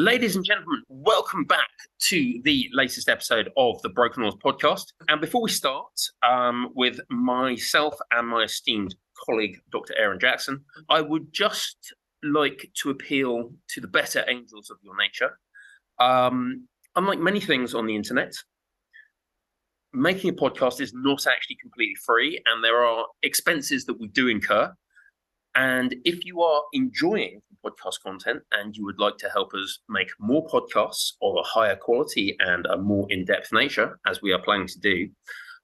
Ladies and gentlemen, welcome back to the latest episode of the Broken Oars podcast. And before we start um, with myself and my esteemed colleague, Dr. Aaron Jackson, I would just like to appeal to the better angels of your nature. Um, unlike many things on the internet, making a podcast is not actually completely free, and there are expenses that we do incur. And if you are enjoying podcast content and you would like to help us make more podcasts of a higher quality and a more in depth nature, as we are planning to do,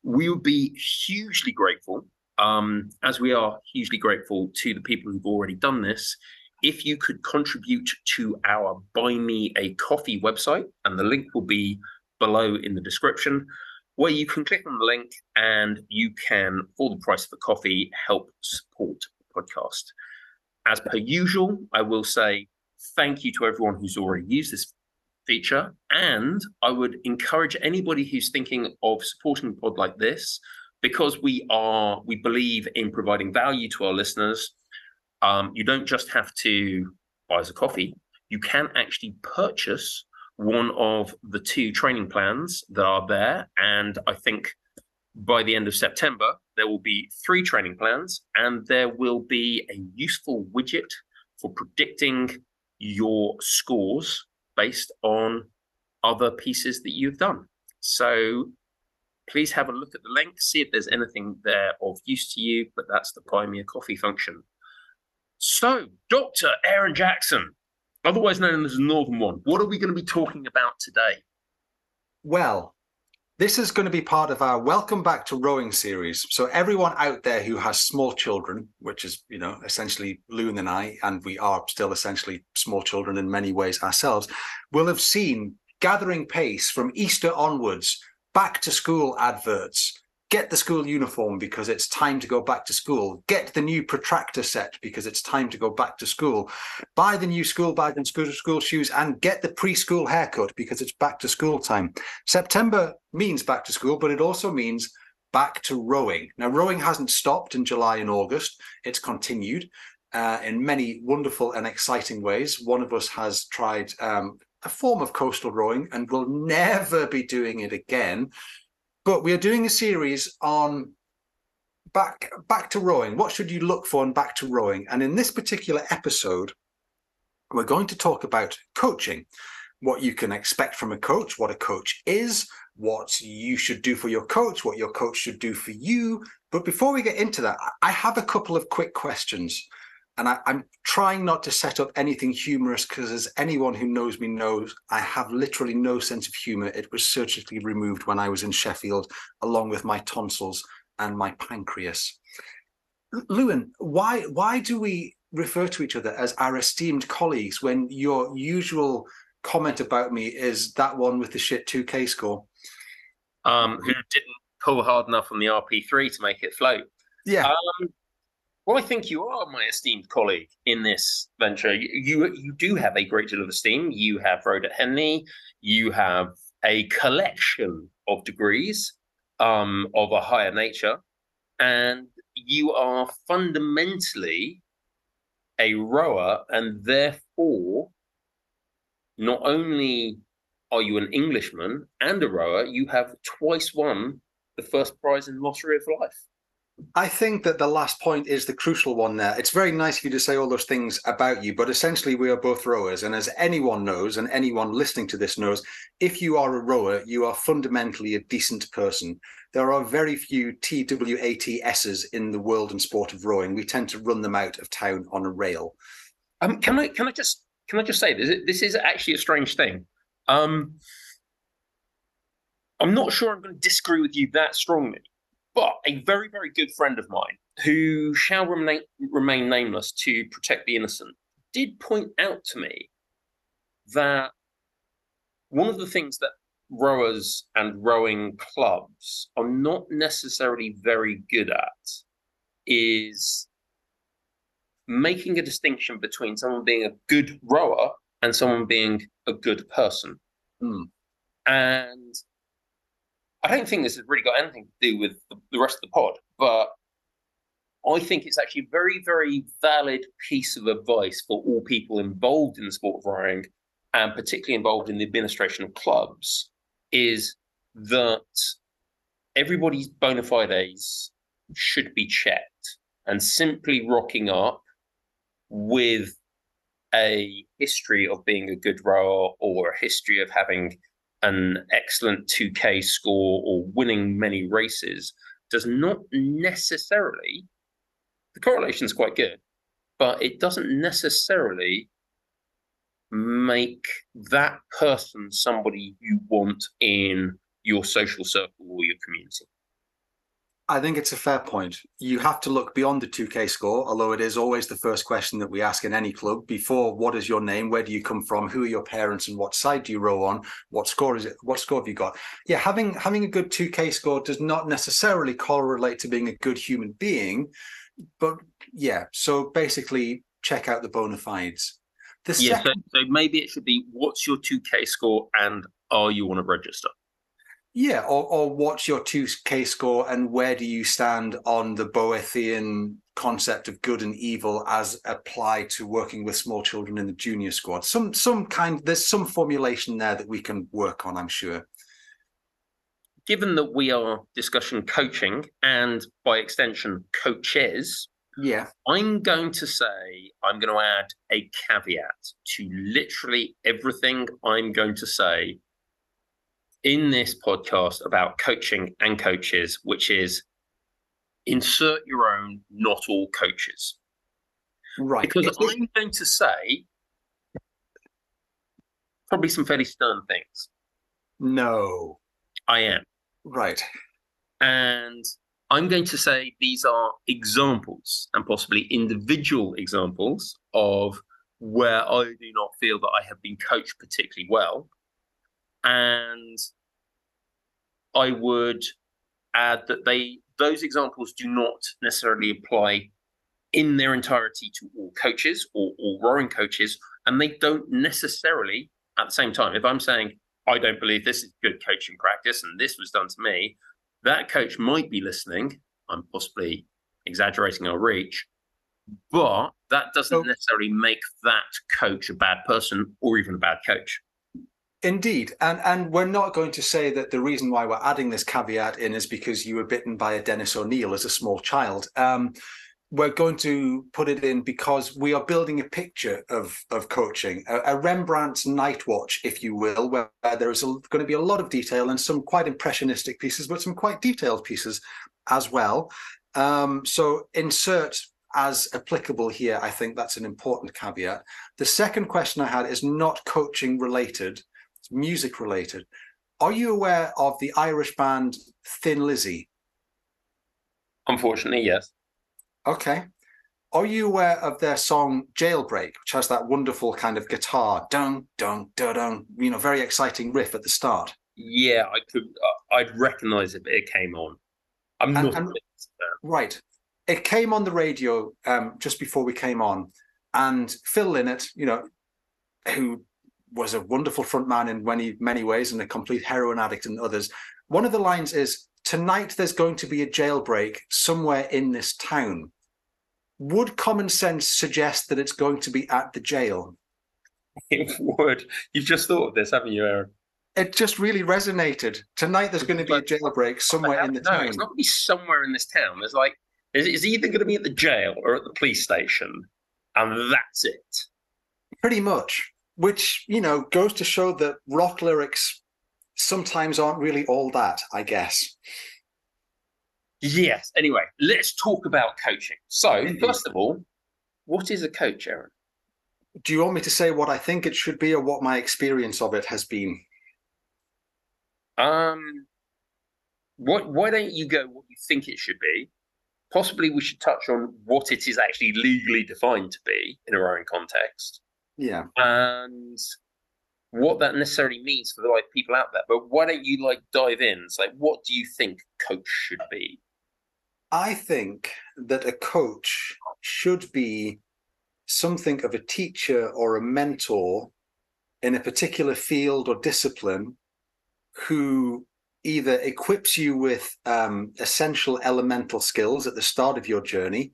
we would be hugely grateful, um, as we are hugely grateful to the people who've already done this. If you could contribute to our Buy Me a Coffee website, and the link will be below in the description, where you can click on the link and you can, for the price of a coffee, help support podcast. As per usual, I will say thank you to everyone who's already used this feature. And I would encourage anybody who's thinking of supporting a pod like this, because we are, we believe in providing value to our listeners. Um, you don't just have to buy us a coffee, you can actually purchase one of the two training plans that are there. And I think by the end of September, there will be three training plans and there will be a useful widget for predicting your scores based on other pieces that you've done. So please have a look at the link, see if there's anything there of use to you, but that's the a Coffee function. So, Dr. Aaron Jackson, otherwise known as the Northern One, what are we going to be talking about today? Well, this is going to be part of our welcome back to rowing series. So everyone out there who has small children, which is, you know, essentially Lou and I, and we are still essentially small children in many ways ourselves, will have seen gathering pace from Easter onwards, back to school adverts, get the school uniform because it's time to go back to school, get the new protractor set because it's time to go back to school, buy the new school bag and school, school shoes, and get the preschool haircut because it's back to school time. September means back to school, but it also means back to rowing. Now, rowing hasn't stopped in July and August, it's continued. Uh, in many wonderful and exciting ways. One of us has tried um, a form of coastal rowing and will never be doing it again but we are doing a series on back back to rowing. What should you look for in back to rowing? And in this particular episode, we're going to talk about coaching, what you can expect from a coach, what a coach is, what you should do for your coach, what your coach should do for you. But before we get into that, I have a couple of quick questions and I, am trying not to set up anything humorous because, as anyone who knows me knows, I have literally no sense of humor. It was surgically removed when I was in Sheffield, along with my tonsils and my pancreas. Lewin, why why do we refer to each other as our esteemed colleagues when your usual comment about me is that one with the shit 2K score? Um, who didn't pull hard enough on the RP3 to make it float? Yeah. Um, well, I think you are my esteemed colleague in this venture. You you do have a great deal of esteem. You have at Henley. You have a collection of degrees um, of a higher nature, and you are fundamentally a rower, and therefore, not only are you an Englishman and a rower, you have twice won the first prize in Lottery of Life. I think that the last point is the crucial one there. It's very nice of you to say all those things about you, but essentially we are both rowers. And as anyone knows, and anyone listening to this knows, if you are a rower, you are fundamentally a decent person. There are very few TWATSs in the world and sport of rowing. We tend to run them out of town on a rail. Um, can I can I just can I just say this? This is actually a strange thing. Um, I'm not sure I'm going to disagree with you that strongly but a very, very good friend of mine, who shall remain, remain nameless to protect the innocent, did point out to me that one of the things that rowers and rowing clubs are not necessarily very good at is making a distinction between someone being a good rower and someone being a good person. Mm. And I don't think this has really got anything to do with the, the rest of the pod, but I think it's actually a very, very valid piece of advice for all people involved in the sport of rowing and particularly involved in the administration of clubs, is that everybody's bona fides should be checked. And simply rocking up with a history of being a good rower or a history of having an excellent 2K score or winning many races does not necessarily, the correlation is quite good, but it doesn't necessarily make that person somebody you want in your social circle or your community. I think it's a fair point. You have to look beyond the 2K score, although it is always the first question that we ask in any club before what is your name, where do you come from, who are your parents, and what side do you row on? What score is it? What score have you got? Yeah, having having a good 2K score does not necessarily correlate to being a good human being, but yeah, so basically check out the bona fides. The yeah, second... so, so maybe it should be what's your 2K score and are you on a register? Yeah, or, or what's your 2K score and where do you stand on the Boethian concept of good and evil as applied to working with small children in the junior squad? Some some kind there's some formulation there that we can work on, I'm sure. Given that we are discussing coaching and by extension coaches, yeah. I'm going to say I'm going to add a caveat to literally everything I'm going to say in this podcast about coaching and coaches, which is insert your own, not all coaches. Right. Because I'm going to say probably some fairly stern things. No. I am. Right. And I'm going to say these are examples and possibly individual examples of where I do not feel that I have been coached particularly well and I would add that they those examples do not necessarily apply in their entirety to all coaches or all rowing coaches, and they don't necessarily at the same time. If I'm saying I don't believe this is good coaching practice and this was done to me, that coach might be listening. I'm possibly exaggerating our reach, but that doesn't necessarily make that coach a bad person or even a bad coach. Indeed, and and we're not going to say that the reason why we're adding this caveat in is because you were bitten by a Dennis O'Neill as a small child. Um, we're going to put it in because we are building a picture of of coaching, a, a Rembrandt's night watch, if you will, where, where there is a, going to be a lot of detail and some quite impressionistic pieces, but some quite detailed pieces as well. Um, so insert as applicable here. I think that's an important caveat. The second question I had is not coaching related it's music related. Are you aware of the Irish band Thin Lizzy? Unfortunately, yes. Okay. Are you aware of their song Jailbreak, which has that wonderful kind of guitar, dun dun dun dun, you know, very exciting riff at the start? Yeah, I could. I'd recognise it, but it came on. I'm and, not. And, right. It came on the radio um, just before we came on, and Phil Lynott, you know, who was a wonderful frontman in many many ways and a complete heroin addict in others. One of the lines is, "Tonight there's going to be a jailbreak somewhere in this town." Would common sense suggest that it's going to be at the jail? It would. You've just thought of this, haven't you, Aaron? It just really resonated. Tonight there's going to be a jailbreak somewhere in the no, town. it's not going to be somewhere in this town. There's like it's either going to be at the jail or at the police station, and that's it. Pretty much which you know goes to show that rock lyrics sometimes aren't really all that i guess. Yes. Anyway let's talk about coaching. So first of all what is a coach aaron? Do you want me to say what i think it should be or what my experience of it has been? Um what why don't you go what you think it should be? Possibly we should touch on what it is actually legally defined to be in our own context yeah. And what that necessarily means for the like people out there. But why don't you like dive in? It's like, what do you think coach should be? I think that a coach should be something of a teacher or a mentor in a particular field or discipline who either equips you with um, essential elemental skills at the start of your journey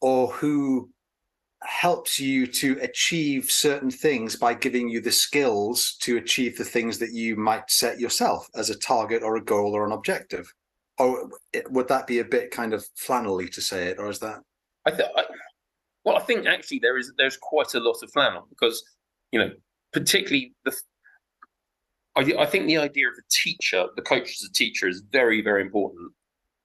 or who helps you to achieve certain things by giving you the skills to achieve the things that you might set yourself as a target or a goal or an objective. Or would that be a bit kind of flannelly to say it, or is that? I think. Well, I think actually there is there's quite a lot of flannel because you know, particularly the. I, I think the idea of a teacher, the coach as a teacher, is very very important,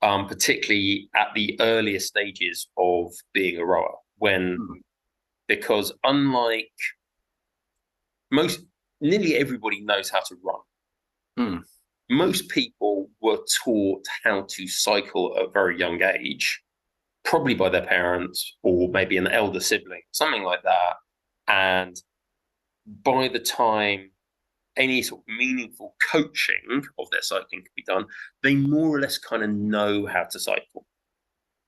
um, particularly at the earlier stages of being a rower when mm because unlike most, nearly everybody knows how to run. Mm. Most people were taught how to cycle at a very young age, probably by their parents or maybe an elder sibling, something like that. And by the time any sort of meaningful coaching of their cycling can be done, they more or less kind of know how to cycle.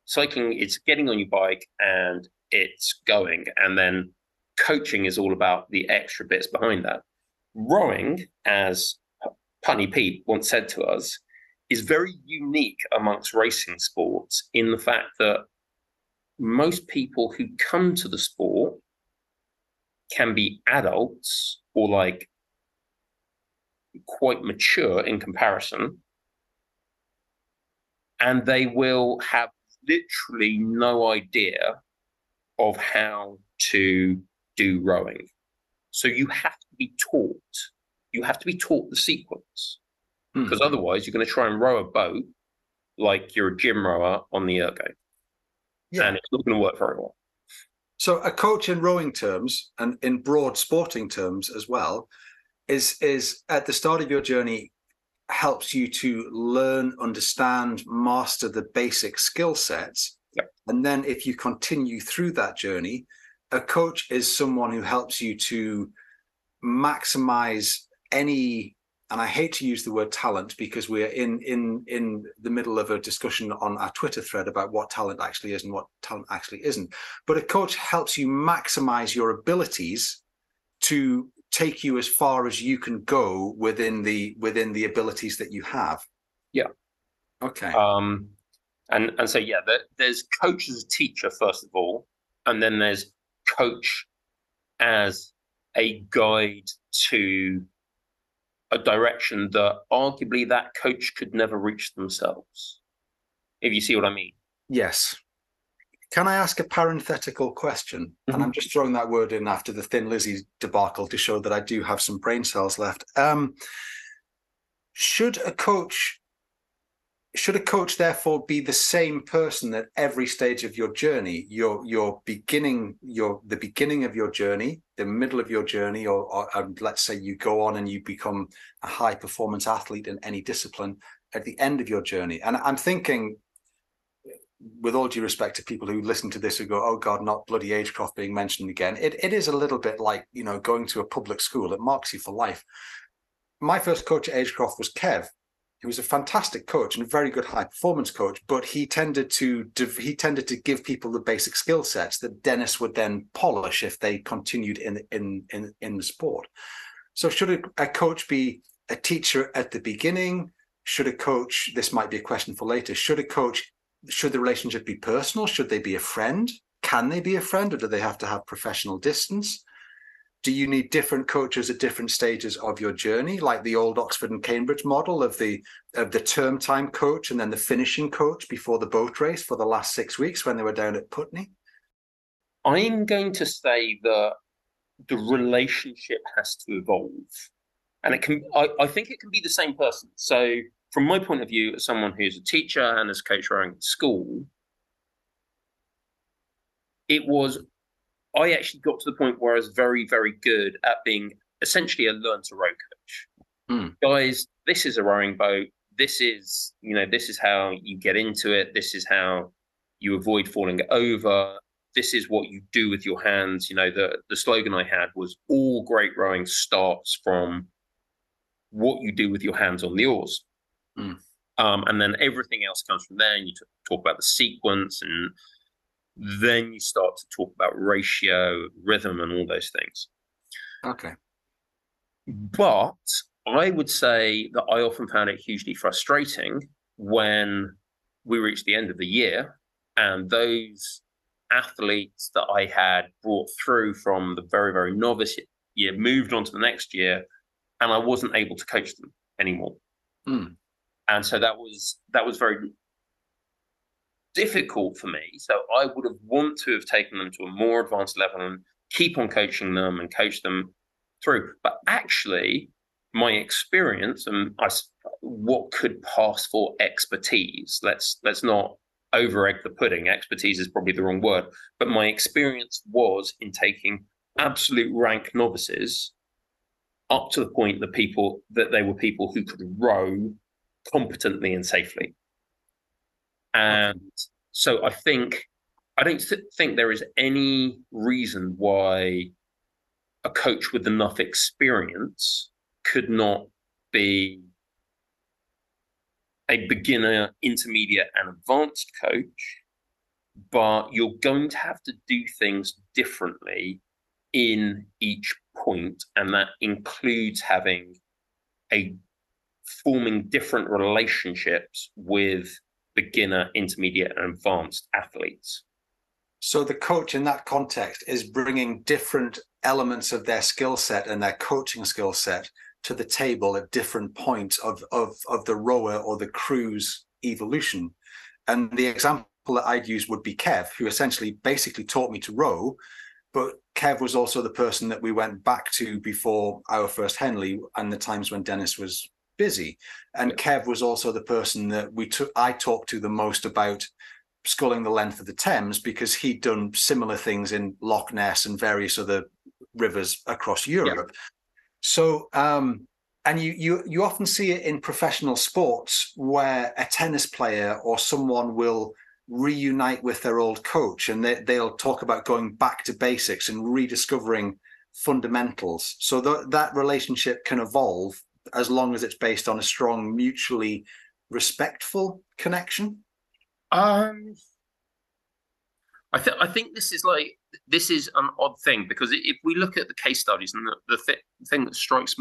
Cycling is getting on your bike and it's going. And then coaching is all about the extra bits behind that. Rowing, as Punny Pete once said to us, is very unique amongst racing sports in the fact that most people who come to the sport can be adults or like quite mature in comparison and they will have literally no idea of how to do rowing. So you have to be taught. You have to be taught the sequence because mm. otherwise you're going to try and row a boat like you're a gym rower on the ergo. Yeah. And it's not going to work very well. So a coach in rowing terms and in broad sporting terms as well is is at the start of your journey helps you to learn, understand, master the basic skill sets and then if you continue through that journey, a coach is someone who helps you to maximize any and I hate to use the word talent because we're in in in the middle of a discussion on our Twitter thread about what talent actually is and what talent actually isn't. But a coach helps you maximize your abilities to take you as far as you can go within the within the abilities that you have. Yeah. Okay. Um and and so yeah, there, there's coach as a teacher first of all, and then there's coach as a guide to a direction that arguably that coach could never reach themselves. If you see what I mean. Yes. Can I ask a parenthetical question? Mm-hmm. And I'm just throwing that word in after the Thin Lizzy debacle to show that I do have some brain cells left. Um, should a coach should a coach therefore be the same person at every stage of your journey your your beginning your the beginning of your journey the middle of your journey or, or um, let's say you go on and you become a high performance athlete in any discipline at the end of your journey and i'm thinking with all due respect to people who listen to this who go oh god not bloody agecroft being mentioned again it, it is a little bit like you know going to a public school it marks you for life my first coach at agecroft was kev he was a fantastic coach and a very good high performance coach, but he tended to he tended to give people the basic skill sets that Dennis would then polish if they continued in in in, in the sport. So should a, a coach be a teacher at the beginning? Should a coach? This might be a question for later. Should a coach? Should the relationship be personal? Should they be a friend? Can they be a friend, or do they have to have professional distance? do you need different coaches at different stages of your journey like the old oxford and cambridge model of the of the term time coach and then the finishing coach before the boat race for the last six weeks when they were down at putney i'm going to say that the relationship has to evolve and it can I, I think it can be the same person so from my point of view as someone who's a teacher and as coach rowing at school it was I actually got to the point where I was very, very good at being essentially a learn to row coach. Mm. Guys, this is a rowing boat. This is, you know, this is how you get into it. This is how you avoid falling over. This is what you do with your hands. You know, the, the slogan I had was all great rowing starts from what you do with your hands on the oars. Mm. Um, and then everything else comes from there. And you talk about the sequence and then you start to talk about ratio, rhythm, and all those things. Okay. But I would say that I often found it hugely frustrating when we reached the end of the year and those athletes that I had brought through from the very, very novice year moved on to the next year, and I wasn't able to coach them anymore. Mm. And so that was that was very difficult for me. So I would have want to have taken them to a more advanced level and keep on coaching them and coach them through. But actually, my experience and I, what could pass for expertise. Let's let's not over egg the pudding. Expertise is probably the wrong word, but my experience was in taking absolute rank novices up to the point that people that they were people who could row competently and safely. And so I think I don't th- think there is any reason why a coach with enough experience could not be a beginner, intermediate, and advanced coach, but you're going to have to do things differently in each point, and that includes having a forming different relationships with beginner, intermediate, and advanced athletes. So the coach in that context is bringing different elements of their skill set and their coaching skill set to the table at different points of, of, of the rower or the crew's evolution. And the example that I'd use would be Kev, who essentially basically taught me to row. But Kev was also the person that we went back to before our first Henley and the times when Dennis was busy. And Kev was also the person that we took I talked to the most about sculling the length of the Thames because he'd done similar things in Loch Ness and various other rivers across Europe. Yeah. So, um, and you you you often see it in professional sports where a tennis player or someone will reunite with their old coach and they, they'll talk about going back to basics and rediscovering fundamentals. So th- that relationship can evolve as long as it's based on a strong mutually respectful connection. Um, I think I think this is like this is an odd thing because if we look at the case studies and the, the th- thing that strikes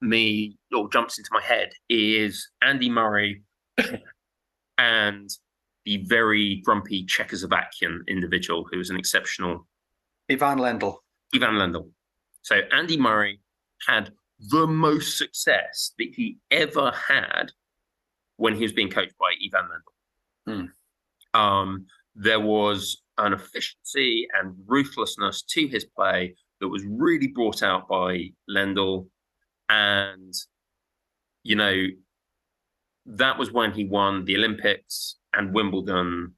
me or jumps into my head is Andy Murray and the very grumpy Czechoslovakian individual who was an exceptional Ivan Lendl. Ivan Lendl. So Andy Murray had the most success that he ever had when he was being coached by Ivan Lendl. Hmm. Um, there was an efficiency and ruthlessness to his play that was really brought out by Lendl. And, you know, that was when he won the Olympics and Wimbledon,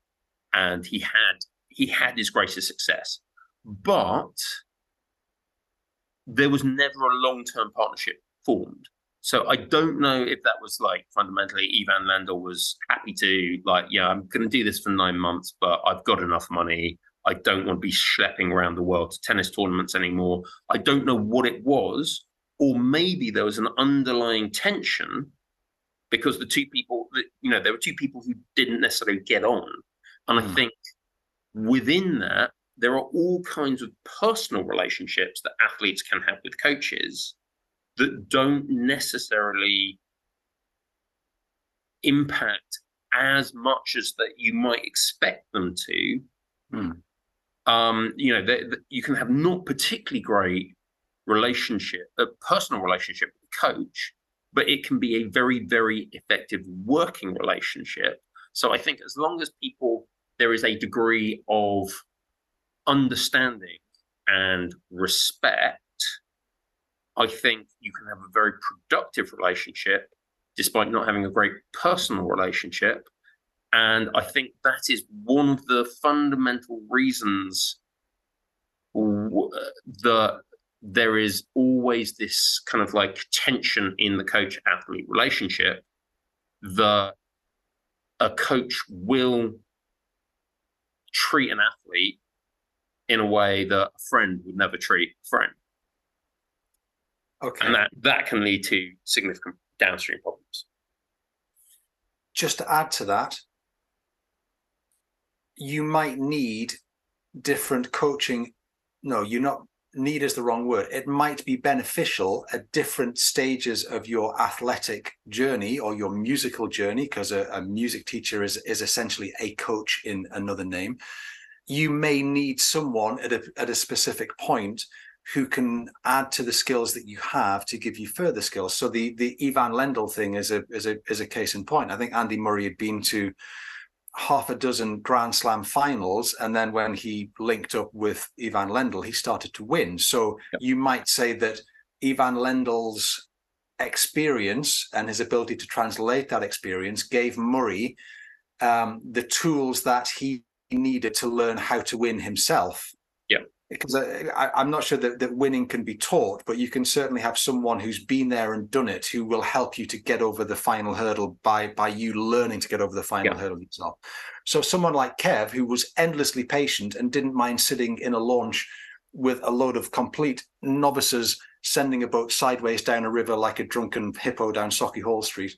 and he had he had his greatest success. But there was never a long term partnership formed. So I don't know if that was like fundamentally Ivan Lendl was happy to like, yeah, I'm going to do this for nine months, but I've got enough money. I don't want to be schlepping around the world to tennis tournaments anymore. I don't know what it was, or maybe there was an underlying tension because the two people that you know there were two people who didn't necessarily get on, and. I hmm. think within that there are all kinds of personal relationships that athletes can have with coaches that don't necessarily impact as much as that you might expect them to. Hmm. Um, you know, they, they, you can have not particularly great relationship, a personal relationship with the coach, but it can be a very, very effective working relationship. So I think as long as people, there is a degree of understanding and respect I think you can have a very productive relationship despite not having a great personal relationship. And I think that is one of the fundamental reasons that there is always this kind of like tension in the coach athlete relationship that a coach will treat an athlete in a way that a friend would never treat a friend. Okay. And that, that can lead to significant downstream problems. Just to add to that, you might need different coaching. No, you're not need is the wrong word. It might be beneficial at different stages of your athletic journey or your musical journey, because a, a, music teacher is is essentially a coach in another name. You may need someone at a, at a specific point who can add to the skills that you have to give you further skills. So the the Ivan Lendl thing is a is a is a case in point. I think Andy Murray had been to half a dozen Grand Slam finals, and then when he linked up with Ivan Lendl, he started to win. So yep. you might say that Ivan Lendl's experience and his ability to translate that experience gave Murray um, the tools that he needed to learn how to win himself. Yeah. Because I, am not sure that, that winning can be taught, but you can certainly have someone who's been there and done it who will help you to get over the final hurdle by by you learning to get over the final yeah. hurdle yourself. So someone like Kev, who was endlessly patient and didn't mind sitting in a launch with a load of complete novices sending a boat sideways down a river like a drunken hippo down Sauchiehall Street.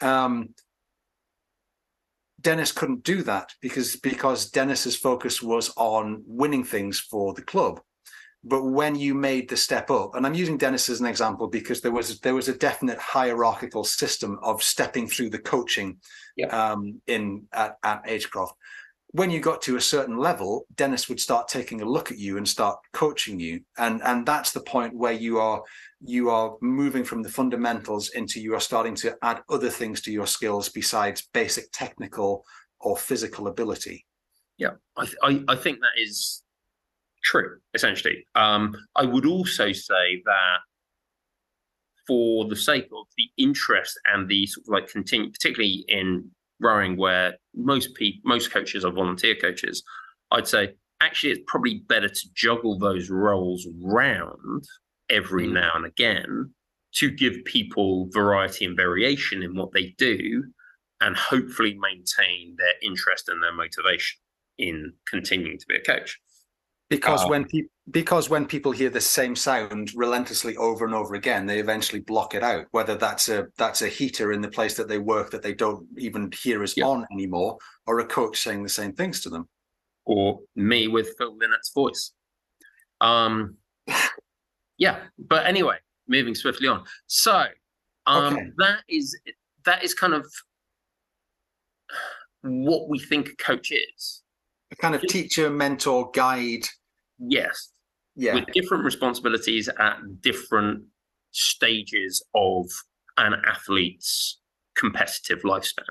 Um, Dennis couldn't do that because because Dennis's focus was on winning things for the club. But when you made the step up, and I'm using Dennis as an example because there was there was a definite hierarchical system of stepping through the coaching yep. um, in at, at Agecroft. When you got to a certain level, Dennis would start taking a look at you and start coaching you, and and that's the point where you are you are moving from the fundamentals into you are starting to add other things to your skills besides basic technical or physical ability. Yeah, I, th- I, I think that is true, essentially. Um, I would also say that for the sake of the interest and the sort of like continue, particularly in rowing, where most people, most coaches are volunteer coaches, I'd say actually it's probably better to juggle those roles round every mm. now and again to give people variety and variation in what they do and hopefully maintain their interest and their motivation in continuing to be a coach because um, when people because when people hear the same sound relentlessly over and over again they eventually block it out whether that's a that's a heater in the place that they work that they don't even hear as yeah. on anymore or a coach saying the same things to them or me with phil Lynott's voice um yeah, but anyway, moving swiftly on. So um, okay. that is that is kind of what we think a coach is. A kind of teacher, mentor, guide. Yes. Yeah. With different responsibilities at different stages of an athlete's competitive lifespan.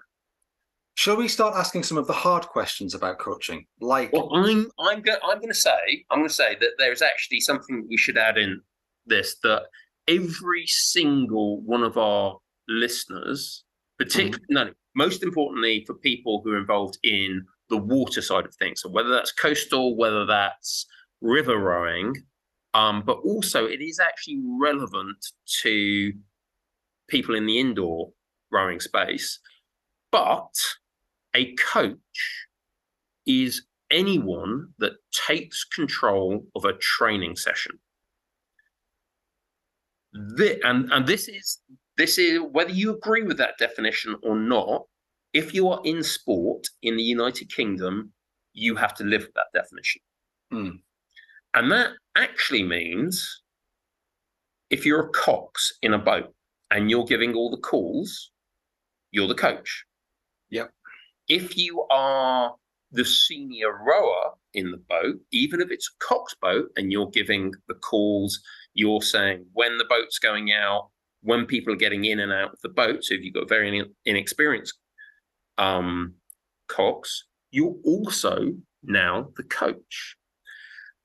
Shall we start asking some of the hard questions about coaching? Like, well, I'm I'm going I'm going to say I'm going to say that there is actually something we should add in this that every single one of our listeners, particularly, mm. no, most importantly for people who are involved in the water side of things, so whether that's coastal, whether that's river rowing, um, but also it is actually relevant to people in the indoor rowing space. But a coach is anyone that takes control of a training session and and this is this is whether you agree with that definition or not. If you are in sport in the United Kingdom, you have to live with that definition, mm. and that actually means if you're a cox in a boat and you're giving all the calls, you're the coach. Yep. If you are the senior rower in the boat, even if it's a cox boat and you're giving the calls, you're saying when the boat's going out, when people are getting in and out of the boat. So if you've got very inexperienced um, cox, you're also now the coach.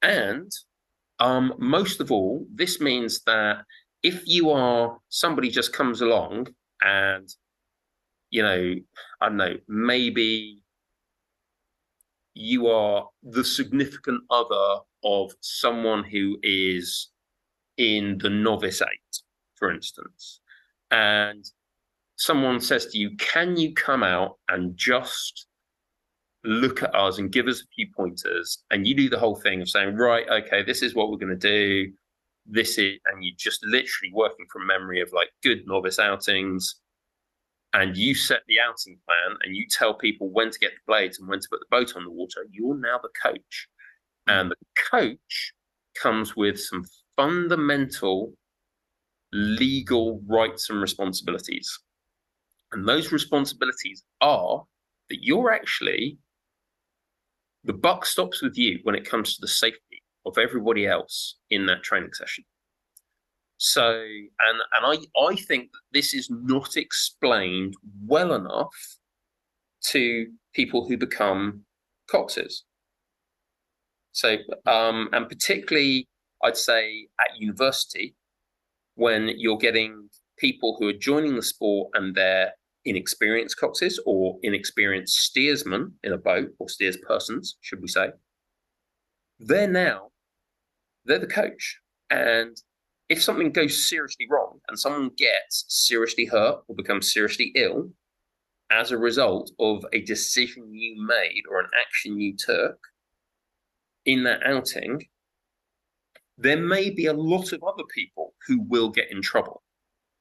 And um, most of all, this means that if you are somebody just comes along and, you know, I don't know, maybe you are the significant other of someone who is in the novice eight, for instance, and someone says to you, Can you come out and just look at us and give us a few pointers? And you do the whole thing of saying, Right, okay, this is what we're going to do. This is, and you're just literally working from memory of like good novice outings. And you set the outing plan and you tell people when to get the blades and when to put the boat on the water. You're now the coach. Mm. And the coach comes with some fundamental legal rights and responsibilities. And those responsibilities are that you're actually the buck stops with you when it comes to the safety of everybody else in that training session. So, and and I I think that this is not explained well enough to people who become coxes. So, um, and particularly, I'd say at university, when you're getting people who are joining the sport and they're inexperienced coxes or inexperienced steersmen in a boat or steers persons, should we say, they're now they're the coach. And if something goes seriously wrong and someone gets seriously hurt or becomes seriously ill as a result of a decision you made or an action you took in that outing, there may be a lot of other people who will get in trouble.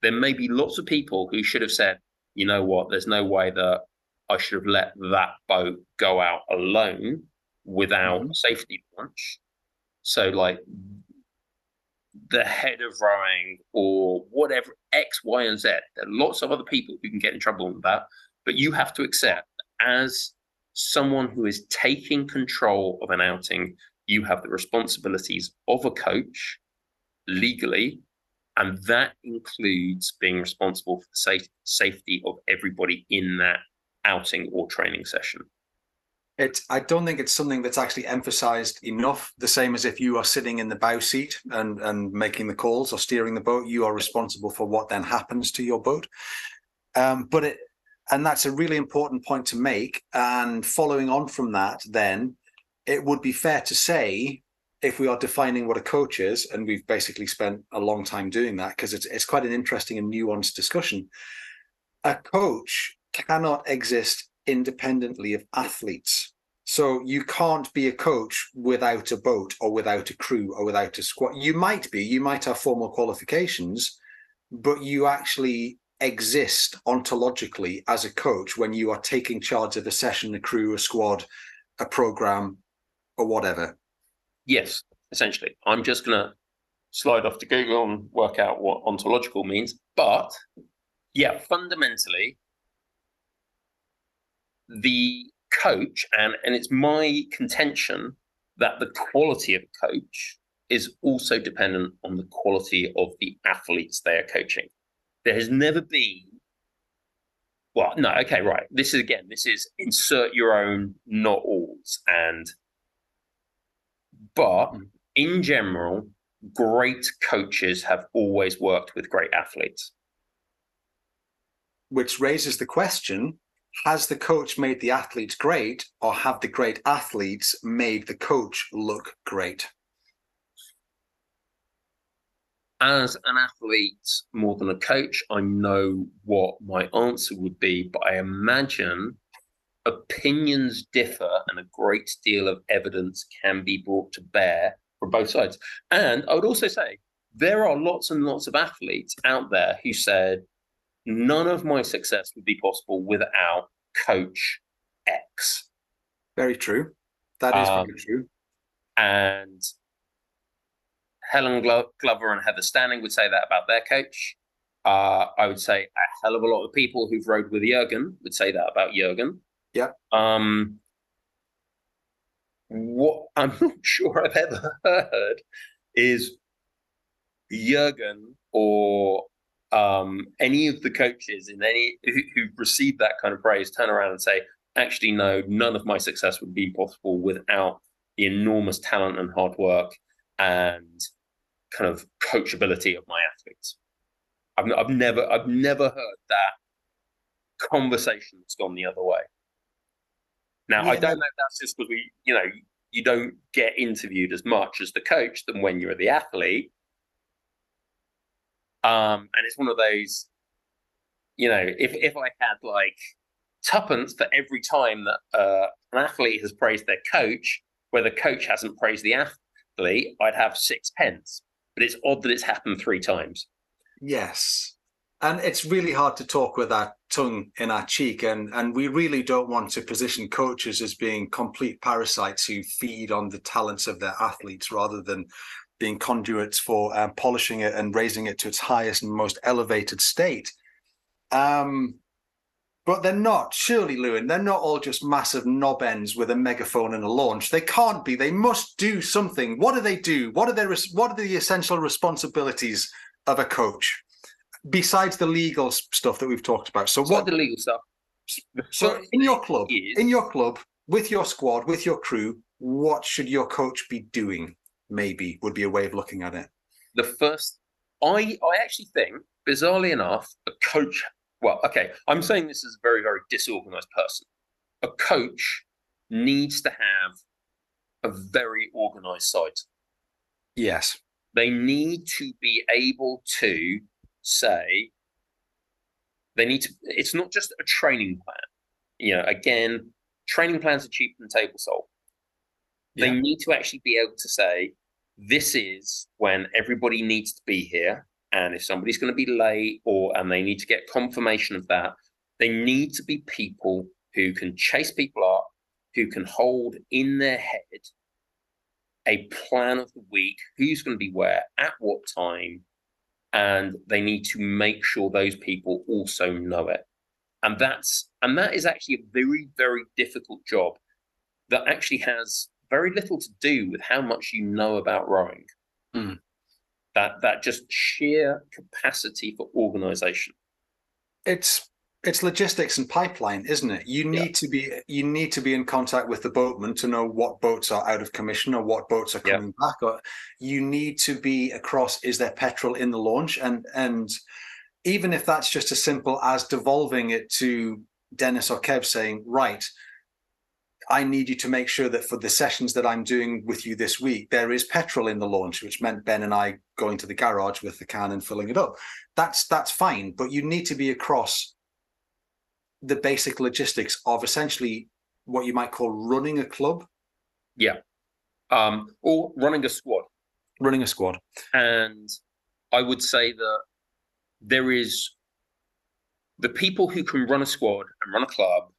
There may be lots of people who should have said, you know what, there's no way that I should have let that boat go out alone without mm-hmm. safety launch. So, like the head of rowing or whatever, X, Y, and Z, there are lots of other people who can get in trouble with that. But you have to accept, as someone who is taking control of an outing, you have the responsibilities of a coach legally and that includes being responsible for the safe, safety of everybody in that outing or training session. It, I don't think it's something that's actually emphasized enough. The same as if you are sitting in the bow seat and, and making the calls or steering the boat, you are responsible for what then happens to your boat. Um, but it, and that's a really important point to make. And following on from that, then it would be fair to say if we are defining what a coach is, and we've basically spent a long time doing that because it's it's quite an interesting and nuanced discussion. A coach cannot exist independently of athletes. So you can't be a coach without a boat or without a crew or without a squad. You might be, you might have formal qualifications, but you actually exist ontologically as a coach when you are taking charge of a session, a crew, a squad, a program, or whatever. Yes, essentially. I'm just going to slide off to Google and work out what ontological means. But yeah, fundamentally, the coach, and, and it's my contention that the quality of coach is also dependent on the quality of the athletes they are coaching. There has never been, well, no, okay, right. This is again, this is insert your own not alls. And but mm. in general, great coaches have always worked with great athletes. Which raises the question has the coach made the athletes great, or have the great athletes made the coach look great? As an athlete, more than a coach, I know what my answer would be, but I imagine opinions differ and a great deal of evidence can be brought to bear from both sides. And I would also say there are lots and lots of athletes out there who said, none of my success would be possible without coach X. Very true. That is um, very true. And Helen Glover and Heather Stanning would say that about their coach. Uh, I would say a hell of a lot of people who've rowed with Jurgen would say that about Jurgen. Yeah. Um, what I'm not sure I've ever heard is Jurgen or um, any of the coaches in any who, who received that kind of praise turn around and say, actually, no, none of my success would be possible without the enormous talent and hard work and kind of coachability of my athletes. I've, I've never I've never heard that conversation that's gone the other way. Now, yeah, I don't know if that's just because we, you know, you don't get interviewed as much as the coach than when you're the athlete. Um, and it's one of those, you know, if if I had like tuppence for every time that uh, an athlete has praised their coach, where the coach hasn't praised the athlete, I'd have six pence. But it's odd that it's happened three times. Yes, and it's really hard to talk with our tongue in our cheek and and we really don't want to position coaches as being complete parasites who feed on the talents of their athletes rather than being conduits for um, polishing it and raising it to its highest and most elevated state um But they're not, surely, Lewin, they're not all just massive knob ends with a megaphone and a launch. They can't be. They must do something. What do they do? What are their what are the essential responsibilities of a coach? Besides the legal stuff that we've talked about. So What what the legal stuff? so in your club, is- in your club, with your squad, with your crew, what should your coach be doing? Maybe would be a way of looking at it. the first I I actually think, bizarrely enough, a coach well, okay, I'm saying this as a very, very disorganized person. A coach needs to have a very organized side. Yes. They need to be able to say they need to it's not just a training plan. You know, again, training plans are cheaper than table salt. They Yeah. need to actually be able to say, this is when everybody needs to be here. And if somebody's going to be late or and they need to get confirmation of that, they need to be people who can chase people up, who can hold in their head a plan of the week, who's going to be where, at what time, and they need to make sure those people also know it. And that's and that is actually a very, very difficult job that actually has very little to do with how much you know about rowing. Mm. That that just sheer capacity for organization. It's it's logistics and pipeline, isn't it? You Yeah. need to be you need to be in contact with the boatman to know what boats are out of commission or what boats are Yeah. coming back. Or you need to be across is there petrol in the launch? And and even if that's just as simple as devolving it to Dennis or Kev saying, right, I need you to make sure that for the sessions that I'm doing with you this week, there is petrol in the launch, which meant Ben and I going to the garage with the can and filling it up. That's that's fine, but you need to be across the basic logistics of essentially what you might call running a club, Yeah. Um, or running a squad. running a squad. And I would say that there is the people who can run a squad and run a club,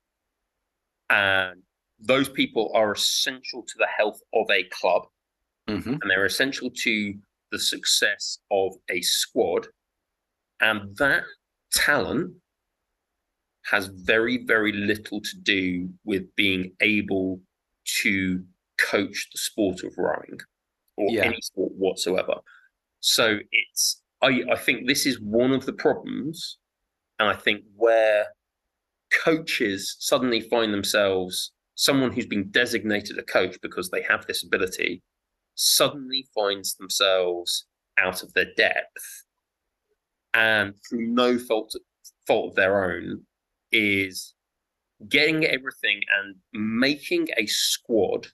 and those people are essential to the health of a club Mm-hmm. and they're essential to the success of a squad. And that talent has very, very little to do with being able to coach the sport of rowing or Yeah. any sport whatsoever. So it's, I, I think this is one of the problems. And I think where coaches suddenly find themselves, someone who's been designated a coach because they have this ability, suddenly finds themselves out of their depth and through no fault fault of their own is getting everything and making a squad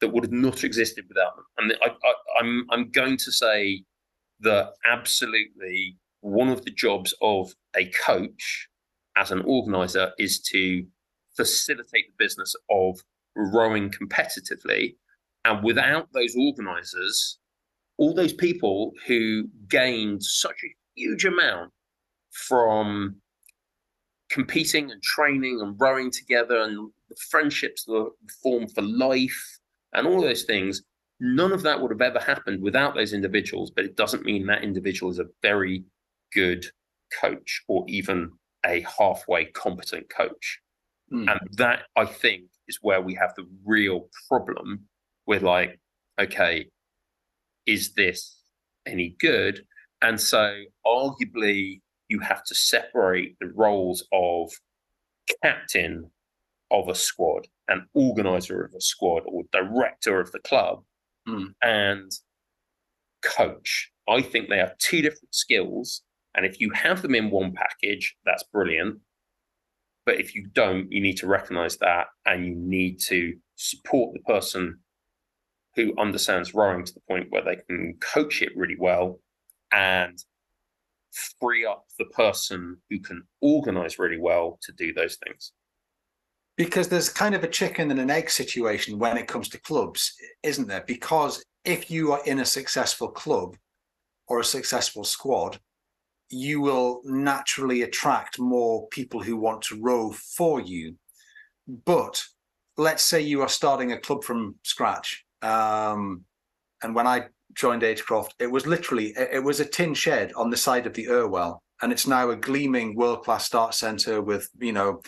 that would have not existed without them. And I, I, I'm I'm going to say that absolutely one of the jobs of a coach as an organizer is to facilitate the business of rowing competitively. And without those organizers, all those people who gained such a huge amount from competing and training and rowing together and the friendships that were formed for life and all those things, none of that would have ever happened without those individuals. But it doesn't mean that individual is a very good coach or even a halfway competent coach. Mm. And that I think is where we have the real problem with like, okay, is this any good? And so arguably you have to separate the roles of captain of a squad and organizer of a squad or director of the club Mm. and coach. I think they are two different skills. And if you have them in one package, that's brilliant. But if you don't, you need to recognize that and you need to support the person who understands rowing to the point where they can coach it really well and free up the person who can organize really well to do those things. because there's kind of a chicken and an egg situation when it comes to clubs, isn't there? Because if you are in a successful club or a successful squad, you will naturally attract more people who want to row for you. But let's say you are starting a club from scratch. Um, and when I joined Agecroft, it was literally it was a tin shed on the side of the Irwell. and it's now a gleaming world class start center with you know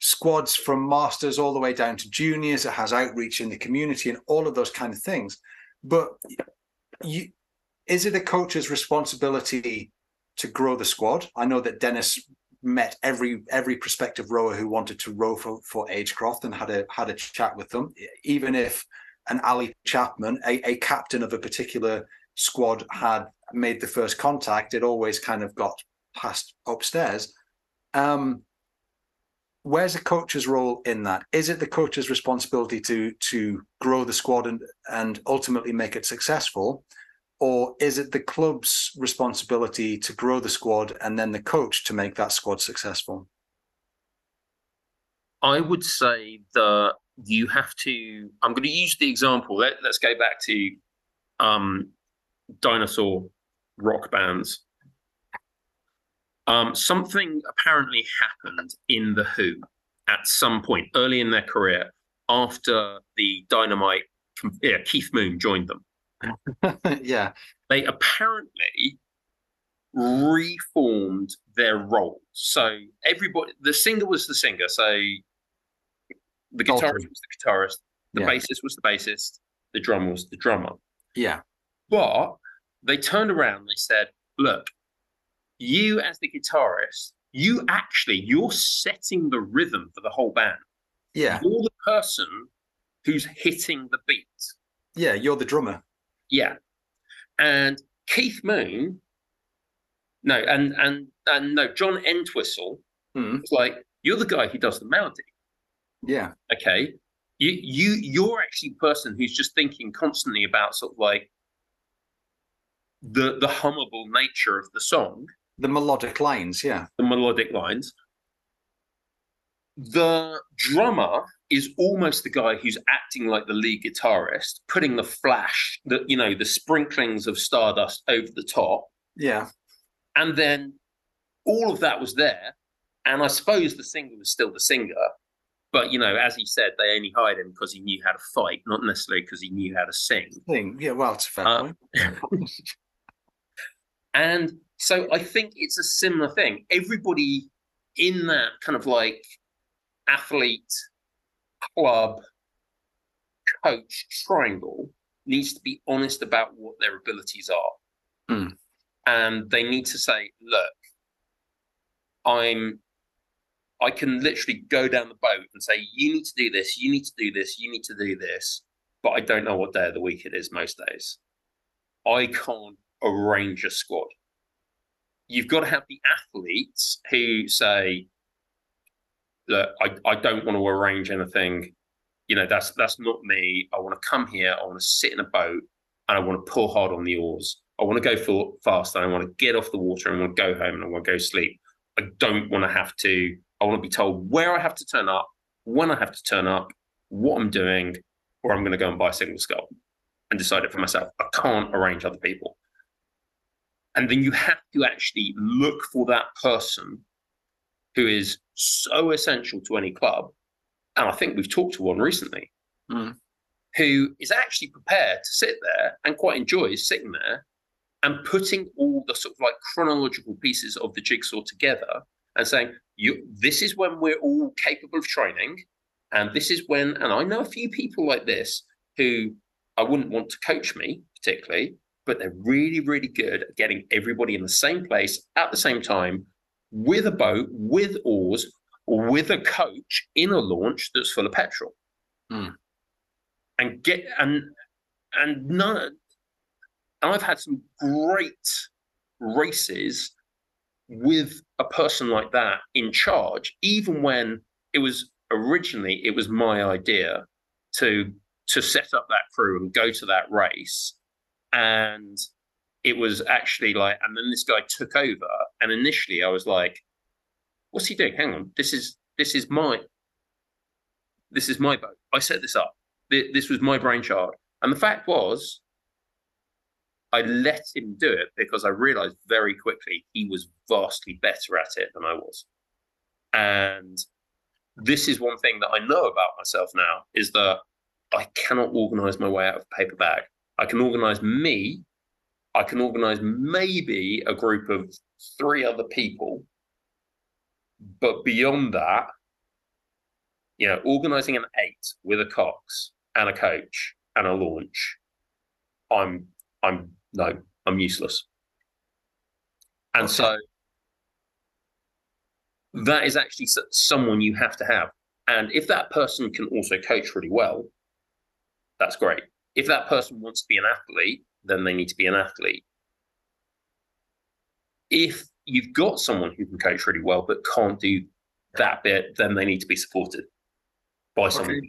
squads from masters all the way down to juniors. It has outreach in the community and all of those kind of things. But you, is it a coach's responsibility to grow the squad? I know that Dennis met every every prospective rower who wanted to row for for Agecroft and had a had a chat with them, even if an Ali Chapman, a, a captain of a particular squad, had made the first contact, it always kind of got passed upstairs. Um, where's the coach's role in that? Is it the coach's responsibility to to grow the squad and and ultimately make it successful? Or is it the club's responsibility to grow the squad and then the coach to make that squad successful? I would say that you have to. I'm going to use the example. Let, us go back to um, dinosaur rock bands. Um, something apparently happened in The Who at some point early in their career after the Dynamite, yeah, Keith Moon joined them. yeah. They apparently reformed their roles. So everybody, the singer was the singer. So the guitarist was the guitarist, the yeah. bassist was the bassist, the drummer was the drummer. Yeah. But they turned around they said, look, you as the guitarist, you actually you're setting the rhythm for the whole band. Yeah. You're the person who's hitting the beat. Yeah, you're the drummer. Yeah. And Keith Moon, no, and and and no, John Entwistle mm. was like, you're the guy who does the melody. Yeah. Okay. You you you're actually the person who's just thinking constantly about sort of like the the hummable nature of the song the melodic lines, yeah. The melodic lines. The drummer is almost the guy who's acting like the lead guitarist, putting the flash, the you know, the sprinklings of stardust over the top. Yeah. And then all of that was there. And I suppose the singer was still the singer. But you know, as he said, they only hired him because he knew how to fight, not necessarily because he knew how to sing. Yeah. Well, it's a fair uh, point. and so I think it's a similar thing. Everybody in that kind of like athlete, club, coach triangle needs to be honest about what their abilities are. Mm. And they need to say, look, I'm I can literally go down the boat and say, you need to do this, you need to do this, you need to do this, but I don't know what day of the week it is most days. I can't arrange a squad you've got to have the athletes who say, "Look, I, I don't want to arrange anything. You know, that's that's not me. I want to come here. I want to sit in a boat and I want to pull hard on the oars. I want to go full, fast and I want to get off the water and I want to go home and I want to go sleep. I don't want to have to. I want to be told where I have to turn up, when I have to turn up, what I'm doing, or I'm going to go and buy a single scull and decide it for myself. I can't arrange other people. And then you have to actually look for that person who is so essential to any club. And I think we've talked to one recently mm. who is actually prepared to sit there and quite enjoys sitting there and putting all the sort of like chronological pieces of the jigsaw together and saying, you, this is when we're all capable of training. And this is when, and I know a few people like this who I wouldn't want to coach me particularly, but they're really, really good at getting everybody in the same place at the same time with a boat, with oars, with a coach in a launch that's full of petrol. Mm. And get and and none and I've had some great races with a person like that in charge, even when it was originally it was my idea to to set up that crew and go to that race and it was actually like, and then this guy took over, and initially I was like, "What's he doing? Hang on, this is this is my this is my boat. I set this up. This was my brainchild." And the fact was, I let him do it because I realized very quickly he was vastly better at it than I was. And this is one thing that I know about myself now is that I cannot organize my way out of a paper bag. I can organize me. I can organize maybe a group of three other people. But beyond that, you know, organizing an eight with a Cox and a coach and a launch, I'm I'm no, I'm useless. And okay. so that is actually someone you have to have. And if that person can also coach really well, that's great. If that person wants to be an athlete, then they need to be an athlete. If you've got someone who can coach really well but can't do that bit, then they need to be supported by someone okay.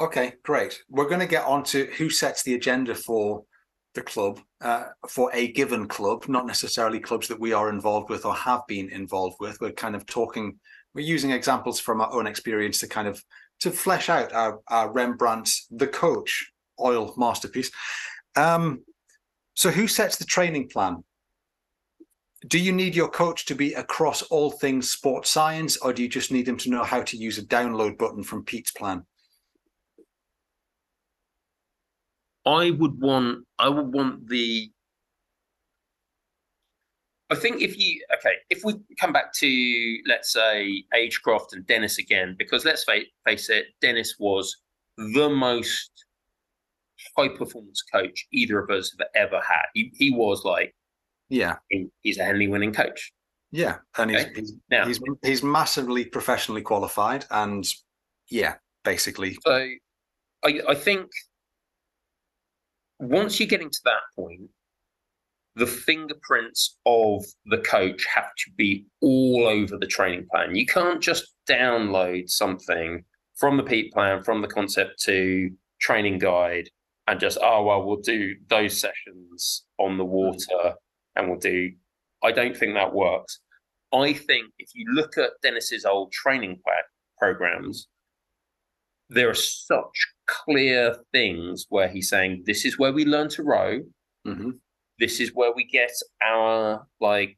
Okay, great. We're going to get on to who sets the agenda for the club, uh, for a given club, not necessarily clubs that we are involved with or have been involved with. We're kind of talking, we're using examples from our own experience to kind of to flesh out our, our Rembrandt's The Coach oil masterpiece. Um, so, who sets the training plan? Do you need your coach to be across all things sports science, or do you just need them to know how to use a download button from Pete's plan? I would want I would want the I think if you okay, if we come back to let's say Agecroft and Dennis again, because let's face, face it, Dennis was the most high performance coach either of us have ever had. He he was like, yeah, he, he's a Henley winning coach. Yeah, and okay? he's he's, now, he's he's massively professionally qualified, and yeah, basically. So, I I think once you're getting to that point, the fingerprints of the coach have to be all over the training plan. You can't just download something from the Pete plan, from the Concept2 training guide, and just, oh, well, we'll do those sessions on the water and we'll do. I don't think that works. I think if you look at Dennis's old training programs, there are such clear things where he's saying, this is where we learn to row. Mm-hmm. This is where we get our like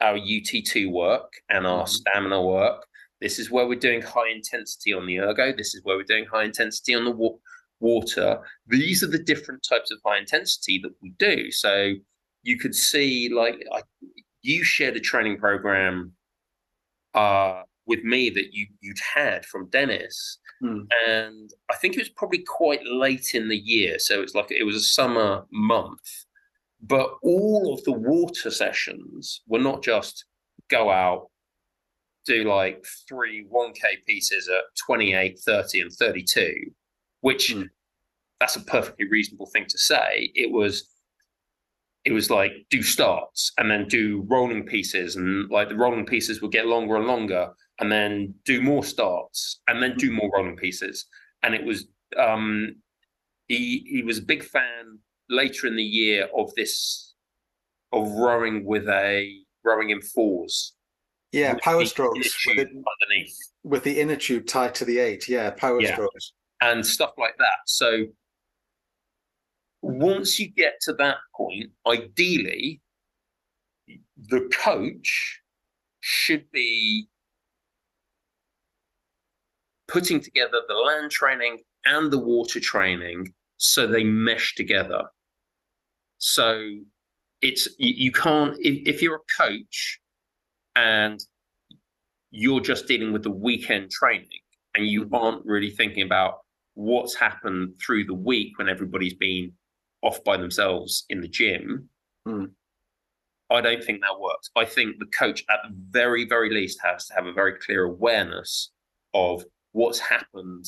our UT2 work and our mm-hmm. stamina work. This is where we're doing high intensity on the ergo. This is where we're doing high intensity on the wa- water. These are the different types of high intensity that we do. So you could see, like, I, you shared a training program uh, with me that you you'd had from Dennis, mm. and I think it was probably quite late in the year, so it's like it was a summer month. But all of the water sessions were not just go out, do like three 1K pieces at 28, 30, and 32, which mm. that's a perfectly reasonable thing to say. It was it was like do starts and then do rolling pieces and like the rolling pieces would get longer and longer and then do more starts and then do more rolling pieces. And it was um, he he was a big fan later in the year of this of rowing with a rowing in fours. Yeah, power strokes with, underneath with the inner tube tied to the eight. Yeah, power yeah. strokes and stuff like that. So once you get to that point, ideally, the coach should be putting together the land training and the water training so they mesh together. So it's you, can't if, you're a coach and you're just dealing with the weekend training and you aren't really thinking about what's happened through the week when everybody's been off by themselves in the gym, mm. I don't think that works. I think the coach, at the very, very least, has to have a very clear awareness of what's happened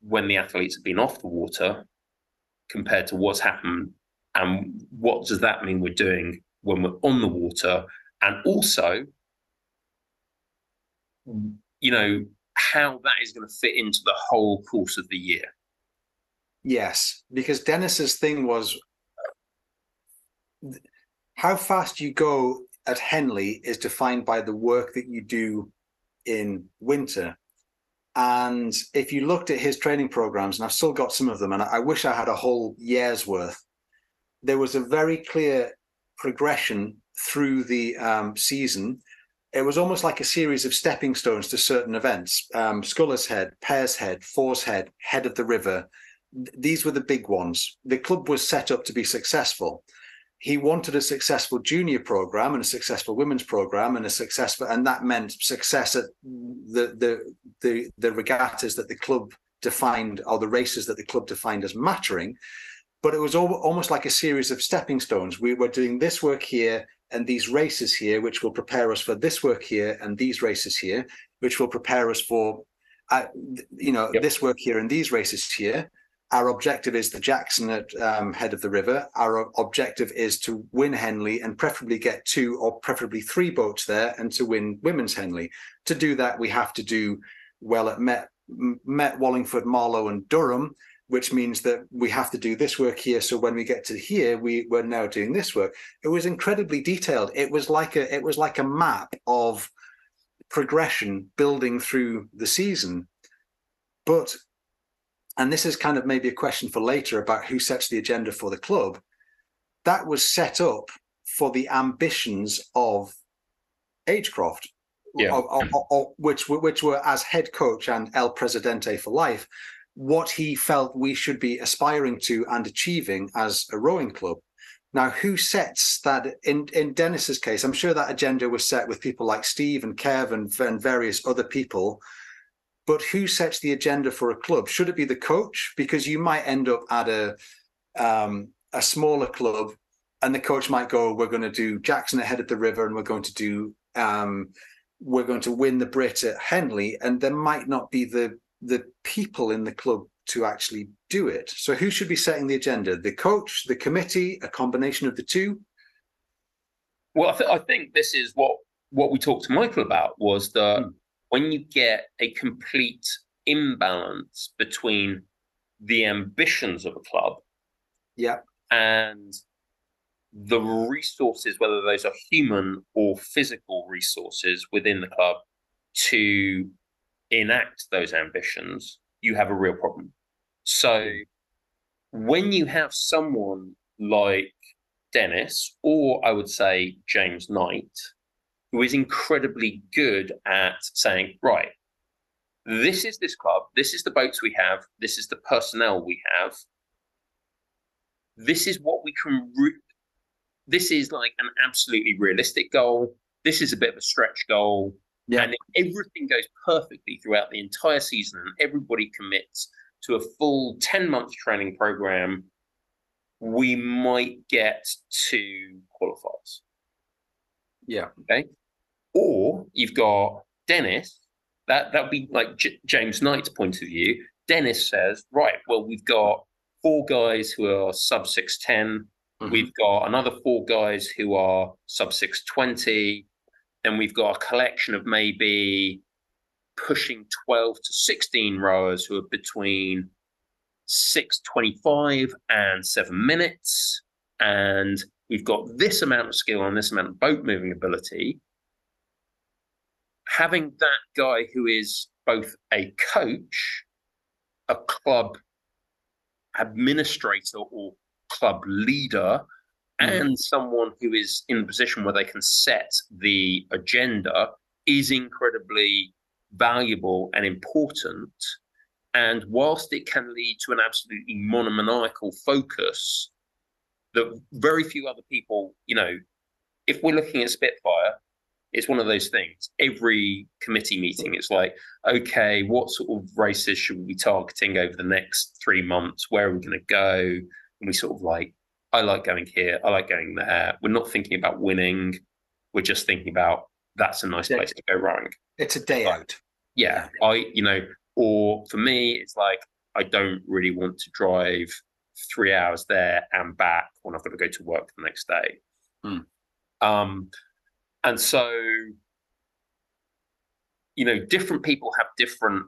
when the athletes have been off the water compared to what's happened and what does that mean we're doing when we're on the water and also you know how that is going to fit into the whole course of the year yes because dennis's thing was how fast you go at henley is defined by the work that you do in winter and if you looked at his training programs, and I've still got some of them, and I wish I had a whole year's worth, there was a very clear progression through the um, season. It was almost like a series of stepping stones to certain events um, Sculler's Head, Pairs Head, Fours Head, Head of the River, th- these were the big ones. The club was set up to be successful. He wanted a successful junior program and a successful women's program and a successful, and that meant success at the the the, the regattas that the club defined or the races that the club defined as mattering. But it was al- almost like a series of stepping stones. We were doing this work here and these races here, which will prepare us for this work here and these races here, which will prepare us for, uh, you know, Yep. this work here and these races here. Our objective is the Jackson at um, head of the river. Our objective is to win Henley and preferably get two or preferably three boats there and to win women's Henley. To do that, we have to do well at Met, Met Wallingford, Marlow, and Durham, which means that we have to do this work here. So when we get to here, we we're now doing this work. It was incredibly detailed. It was like a it was like a map of progression building through the season. But and this is kind of maybe a question for later about who sets the agenda for the club. That was set up for the ambitions of Agecroft, Yeah. of- of- of- of- which were which were as head coach and El Presidente for life, what he felt we should be aspiring to and achieving as a rowing club. Now, who sets that in, in Dennis's case? I'm sure that agenda was set with people like Steve and Kev and, and various other people. But who sets the agenda for a club? Should it be the coach? Because you might end up at a um, a smaller club, and the coach might go, "We're going to do Jackson ahead of the river, and we're going to do um, we're going to win the Brit at Henley," and there might not be the the people in the club to actually do it. So who should be setting the agenda? The coach, the committee, a combination of the two? Well, I, th- I think this is what what we talked to Michael about was that Hmm. When you get a complete imbalance between the ambitions of a club Yeah, and the resources, whether those are human or physical resources within the club to enact those ambitions, you have a real problem. So when you have someone like Dennis, or I would say James Knight, who is incredibly good at saying, right, this is this club, this is the boats we have, this is the personnel we have, this is what we can. Re- this is like an absolutely realistic goal. This is a bit of a stretch goal. Yeah. And if everything goes perfectly throughout the entire season and everybody commits to a full 10 month training program, we might get to qualifiers. Yeah, Okay. Or you've got Dennis, that that would be like J- James Knight's point of view. Dennis says, right, well, we've got four guys who are sub 610. Mhm. We've got another four guys who are sub 620. Then we've got a collection of maybe pushing 12 to 16 rowers who are between 625 and seven minutes. And we've got this amount of skill and this amount of boat moving ability. Having that guy who is both a coach, a club administrator or club leader, hmm. and someone who is in a position where they can set the agenda is incredibly valuable and important. And whilst it can lead to an absolutely monomaniacal focus that very few other people, you know, if we're looking at Spitfire, it's one of those things. Every committee meeting, it's like, okay, what sort of races should we be targeting over the next three months? Where are we going to go? And we sort of like, I like going here, I like going there. We're not thinking about winning. We're just thinking about that's a nice place to go rowing it's a day Right. out. yeah, I, you know, or for me, it's like I don't really want to drive three hours there and back when I've got to go to work the next day. Hmm. Um, and so, you know, different people have different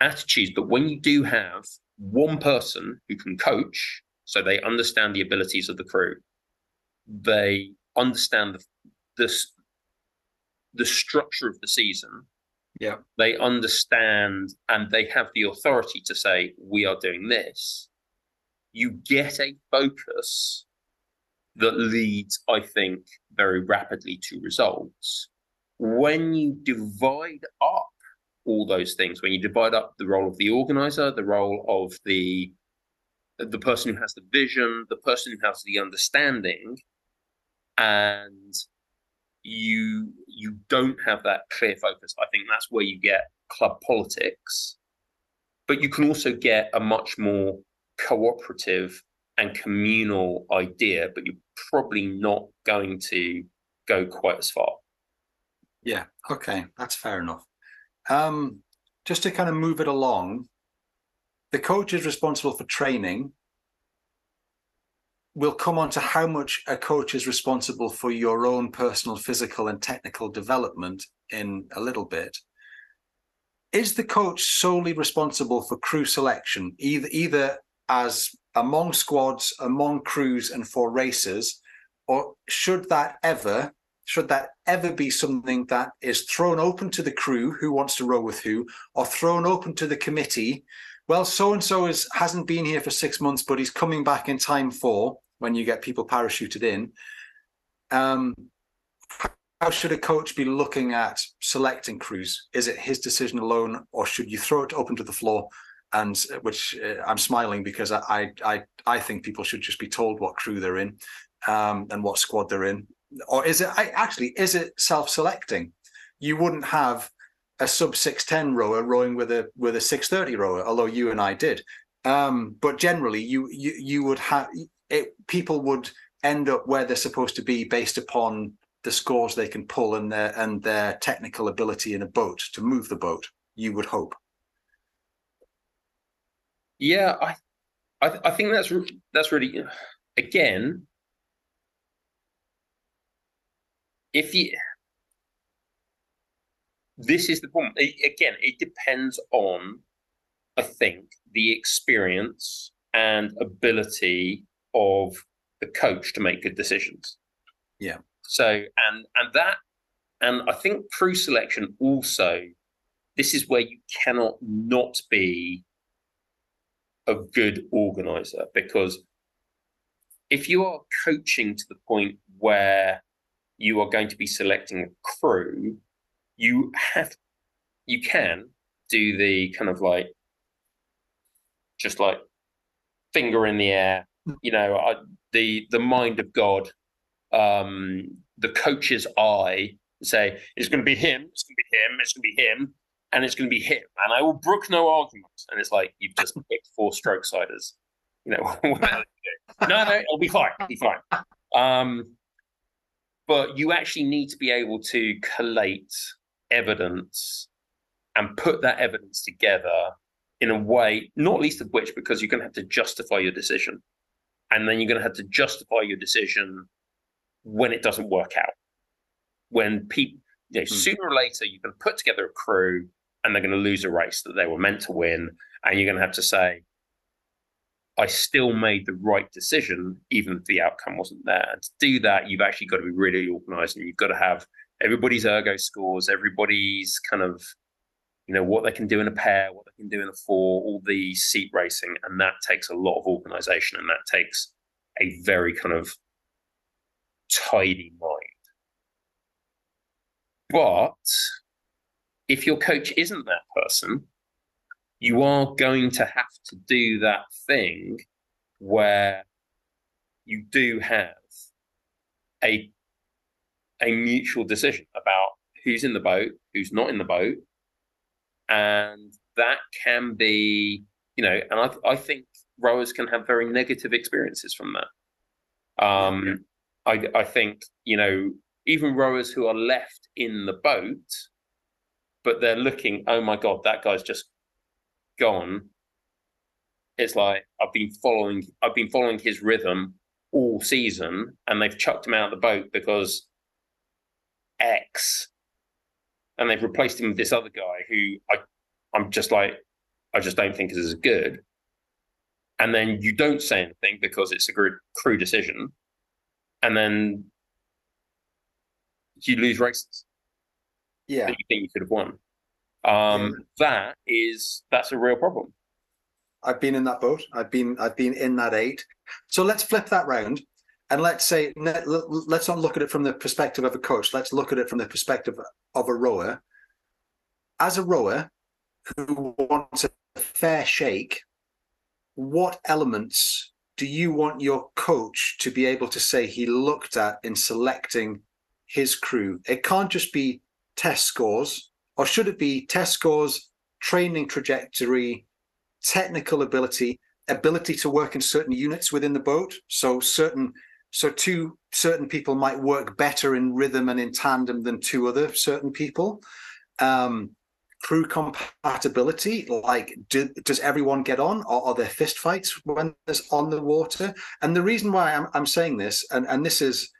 attitudes, but when you do have one person who can coach, so they understand the abilities of the crew, they understand the, the, the structure of the season, Yeah. they understand and they have the authority to say we are doing this you get a focus that leads i think very rapidly to results when you divide up all those things, when you divide up the role of the organizer, the role of the the person who has the vision, the person who has the understanding, and you you don't have that clear focus. I think that's where you get club politics, but you can also get a much more cooperative and communal idea, but you're probably not going to go quite as far. Yeah, okay, that's fair enough. Um, just to kind of move it along, the coach is responsible for training. We'll come on to how much a coach is responsible for your own personal physical and technical development in a little bit. Is the coach solely responsible for crew selection, either either as among squads, among crews, and for races, or should that ever should that ever be something that is thrown open to the crew who wants to row with who, or thrown open to the committee? Well, so and so is hasn't been here for six months, but he's coming back in time for when you get people parachuted in. Um, how should a coach be looking at selecting crews? Is it his decision alone, or should you throw it open to the floor? And which uh, I'm smiling because I, I I think people should just be told what crew they're in um, and what squad they're in, or is it actually is it self-selecting? You wouldn't have a sub six ten rower rowing with a with a six thirty rower, although you and I did. Um, but generally, you you you would have it. People would end up where they're supposed to be based upon the scores they can pull and their and their technical ability in a boat to move the boat. You would hope. Yeah, I, I, I think that's that's really again if you this is the problem again it depends on i think the experience and ability of the coach to make good decisions. Yeah. So and and that and i think crew selection also this is where you cannot not be a good organizer because if you are coaching to the point where you are going to be selecting a crew, you have you can do the kind of like just like finger in the air, you know, uh, the the mind of God, um, the coach's eye, say it's going to be him, it's going to be him, it's going to be him, and it's going to be him, and I will brook no arguments. And it's like you've just picked four stroke siders, you know. no, no, it'll be fine, it'll be fine. Um, but you actually need to be able to collate evidence and put that evidence together in a way, not least of which because you're going to have to justify your decision. And then you're going to have to justify your decision when it doesn't work out. When people, you know, mm. sooner or later, you can put together a crew and they're going to lose a race that they were meant to win. And you're going to have to say, I still made the right decision, even if the outcome wasn't there. And to do that, you've actually got to be really organized and you've got to have everybody's ergo scores, everybody's kind of, you know, what they can do in a pair, what they can do in a four, all the seat racing. And that takes a lot of organization and that takes a very kind of tidy mind. But if your coach isn't that person, you are going to have to do that thing where you do have a a mutual decision about who's in the boat, who's not in the boat, and that can be, you know, and I I think rowers can have very negative experiences from that. Um, I I think you know even rowers who are left in the boat, but they're looking, oh my god, that guy's just gone, it's like I've been following I've been following his rhythm all season, and they've chucked him out of the boat because X, and they've replaced him with this other guy who I I'm just like I just don't think is as good. And then you don't say anything because it's a crew decision, and then you lose races. Yeah, that you think you could have won. Um, that is that's a real problem. I've been in that boat. I've been I've been in that eight. So let's flip that round, and let's say let's not look at it from the perspective of a coach. Let's look at it from the perspective of a rower. as a rower who wants a fair shake, what elements do you want your coach to be able to say he looked at in selecting his crew? It can't just be test scores, or should it be test scores, training trajectory, technical ability, ability to work in certain units within the boat? So certain so two certain people might work better in rhythm and in tandem than two other certain people. Um, crew compatibility, like do, does everyone get on, or are there fist fights when there's on the water? And the reason why I'm, I'm saying this, and, and this is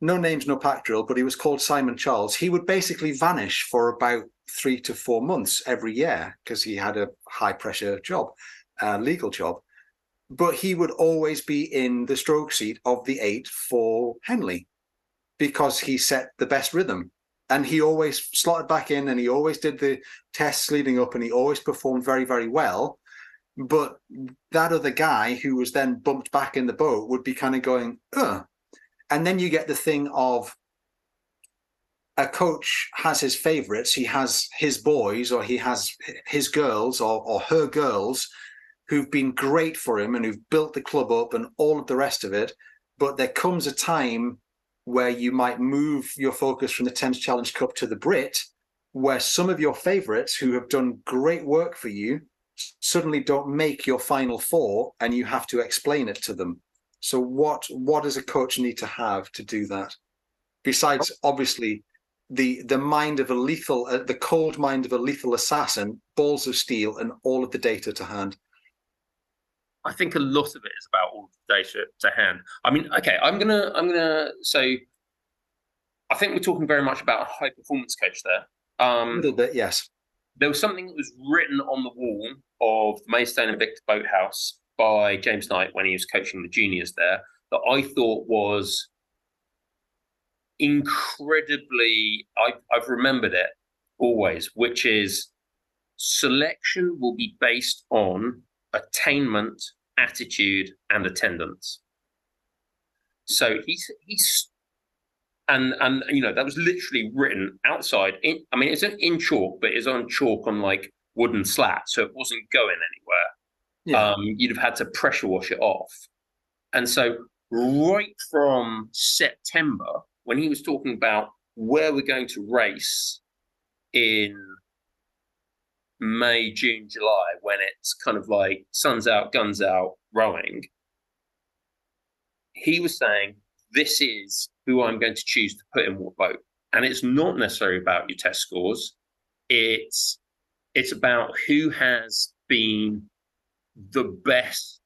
no names, no pack drill, but he was called Simon Charles. He would basically vanish for about three to four months every year because he had a high pressure job, uh, legal job but he would always be in the stroke seat of the eight for Henley because he set the best rhythm. And he always slotted back in and he always did the tests leading up and he always performed very, very well. But that other guy who was then bumped back in the boat would be kind of going, Ugh. And then you get the thing of a coach has his favorites, he has his boys or he has his girls or, or her girls who've been great for him and who've built the club up and all of the rest of it. But there comes a time where you might move your focus from the Thames Challenge Cup to the Brit, where some of your favourites who have done great work for you suddenly don't make your final four and you have to explain it to them. So what what does a coach need to have to do that? Besides obviously the the mind of a lethal uh, the cold mind of a lethal assassin, balls of steel and all of the data to hand. I think a lot of it is about all the data to hand. I mean, okay, I'm gonna I'm gonna so I think we're talking very much about a high performance coach there. Um, a little bit, yes. There was something that was written on the wall of the Maidstone Invicta Boathouse by James Knight when he was coaching the juniors there that I thought was incredibly. I, I've remembered it always, which is selection will be based on attainment, attitude, and attendance. So he's he's and and you know that was literally written outside. In, I mean, it's in chalk, but it's on chalk on like wooden slats, so it wasn't going anywhere. Yeah. Um, you'd have had to pressure wash it off. And so, right from September, when he was talking about where we're going to race in May, June, July, when it's kind of like sun's out, guns out, rowing, he was saying, This is who I'm going to choose to put in what boat. And it's not necessarily about your test scores. It's it's about who has been the best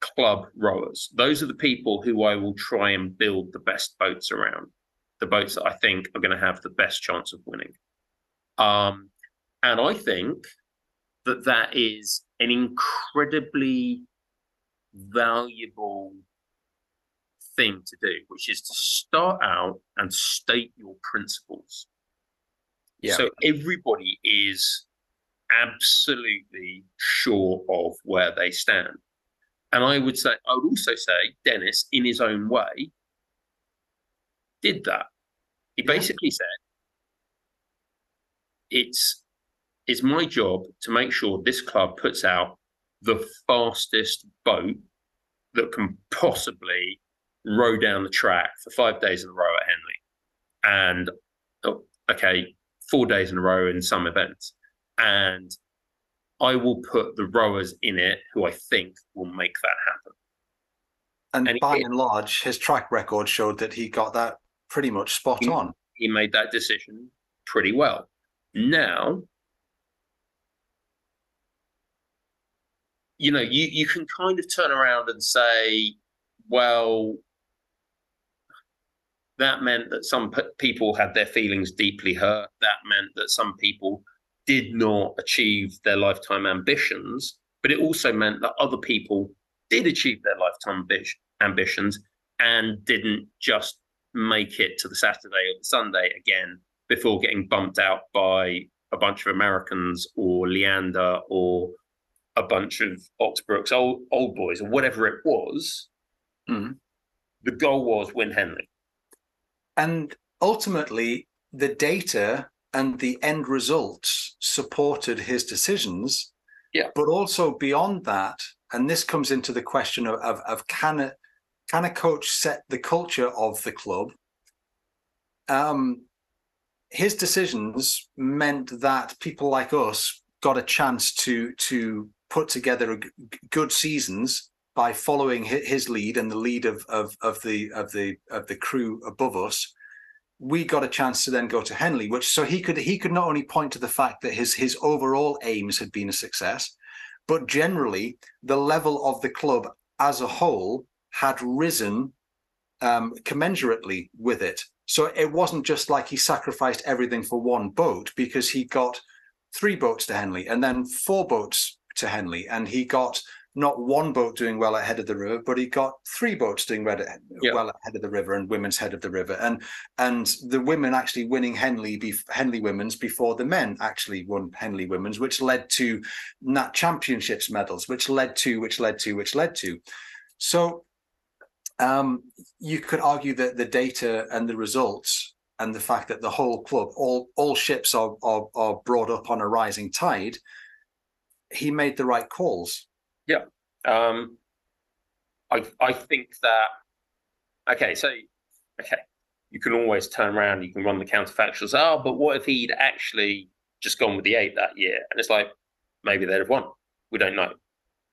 club rowers. Those are the people who I will try and build the best boats around. The boats that I think are going to have the best chance of winning. Um, and I think that that is an incredibly valuable thing to do, which is to start out and state your principles. Yeah. So everybody is absolutely sure of where they stand. And I would say, I would also say, Dennis, in his own way, did that. He basically said, it's it's my job to make sure this club puts out the fastest boat that can possibly row down the track for five days in a row at Henley. And oh, okay, four days in a row in some events. And I will put the rowers in it who I think will make that happen. And, and by and large, his track record showed that he got that pretty much spot he, on. He made that decision pretty well. Now, you know, you, you can kind of turn around and say, well, that meant that some p- people had their feelings deeply hurt. That meant that some people did not achieve their lifetime ambitions. But it also meant that other people did achieve their lifetime ambitions and didn't just make it to the Saturday or the Sunday again before getting bumped out by a bunch of Americans or Leander or a bunch of Oxbrook's old old boys or whatever it was. Mm. The goal was win Henley. And ultimately, the data and the end results supported his decisions. Yeah. But also beyond that, and this comes into the question of, of, of can a can a coach set the culture of the club? Um, his decisions meant that people like us got a chance to to put together good seasons by following his lead and the lead of of of the of the of the crew above us we got a chance to then go to Henley which so he could he could not only point to the fact that his his overall aims had been a success but generally the level of the club as a whole had risen um, commensurately with it. So it wasn't just like he sacrificed everything for one boat because he got three boats to Henley and then four boats to Henley and he got not one boat doing well ahead of the river, but he got three boats doing well, yeah. well ahead of the river and women's head of the river, and and the women actually winning Henley Henley women's before the men actually won Henley women's, which led to Nat Championships medals, which led to which led to which led to. So um, you could argue that the data and the results and the fact that the whole club, all all ships are are, are brought up on a rising tide. He made the right calls yeah. Um, I I think that okay, so okay, you can always turn around, you can run the counterfactuals. Oh, but what if he'd actually just gone with the eight that year? And it's like maybe they'd have won. We don't know.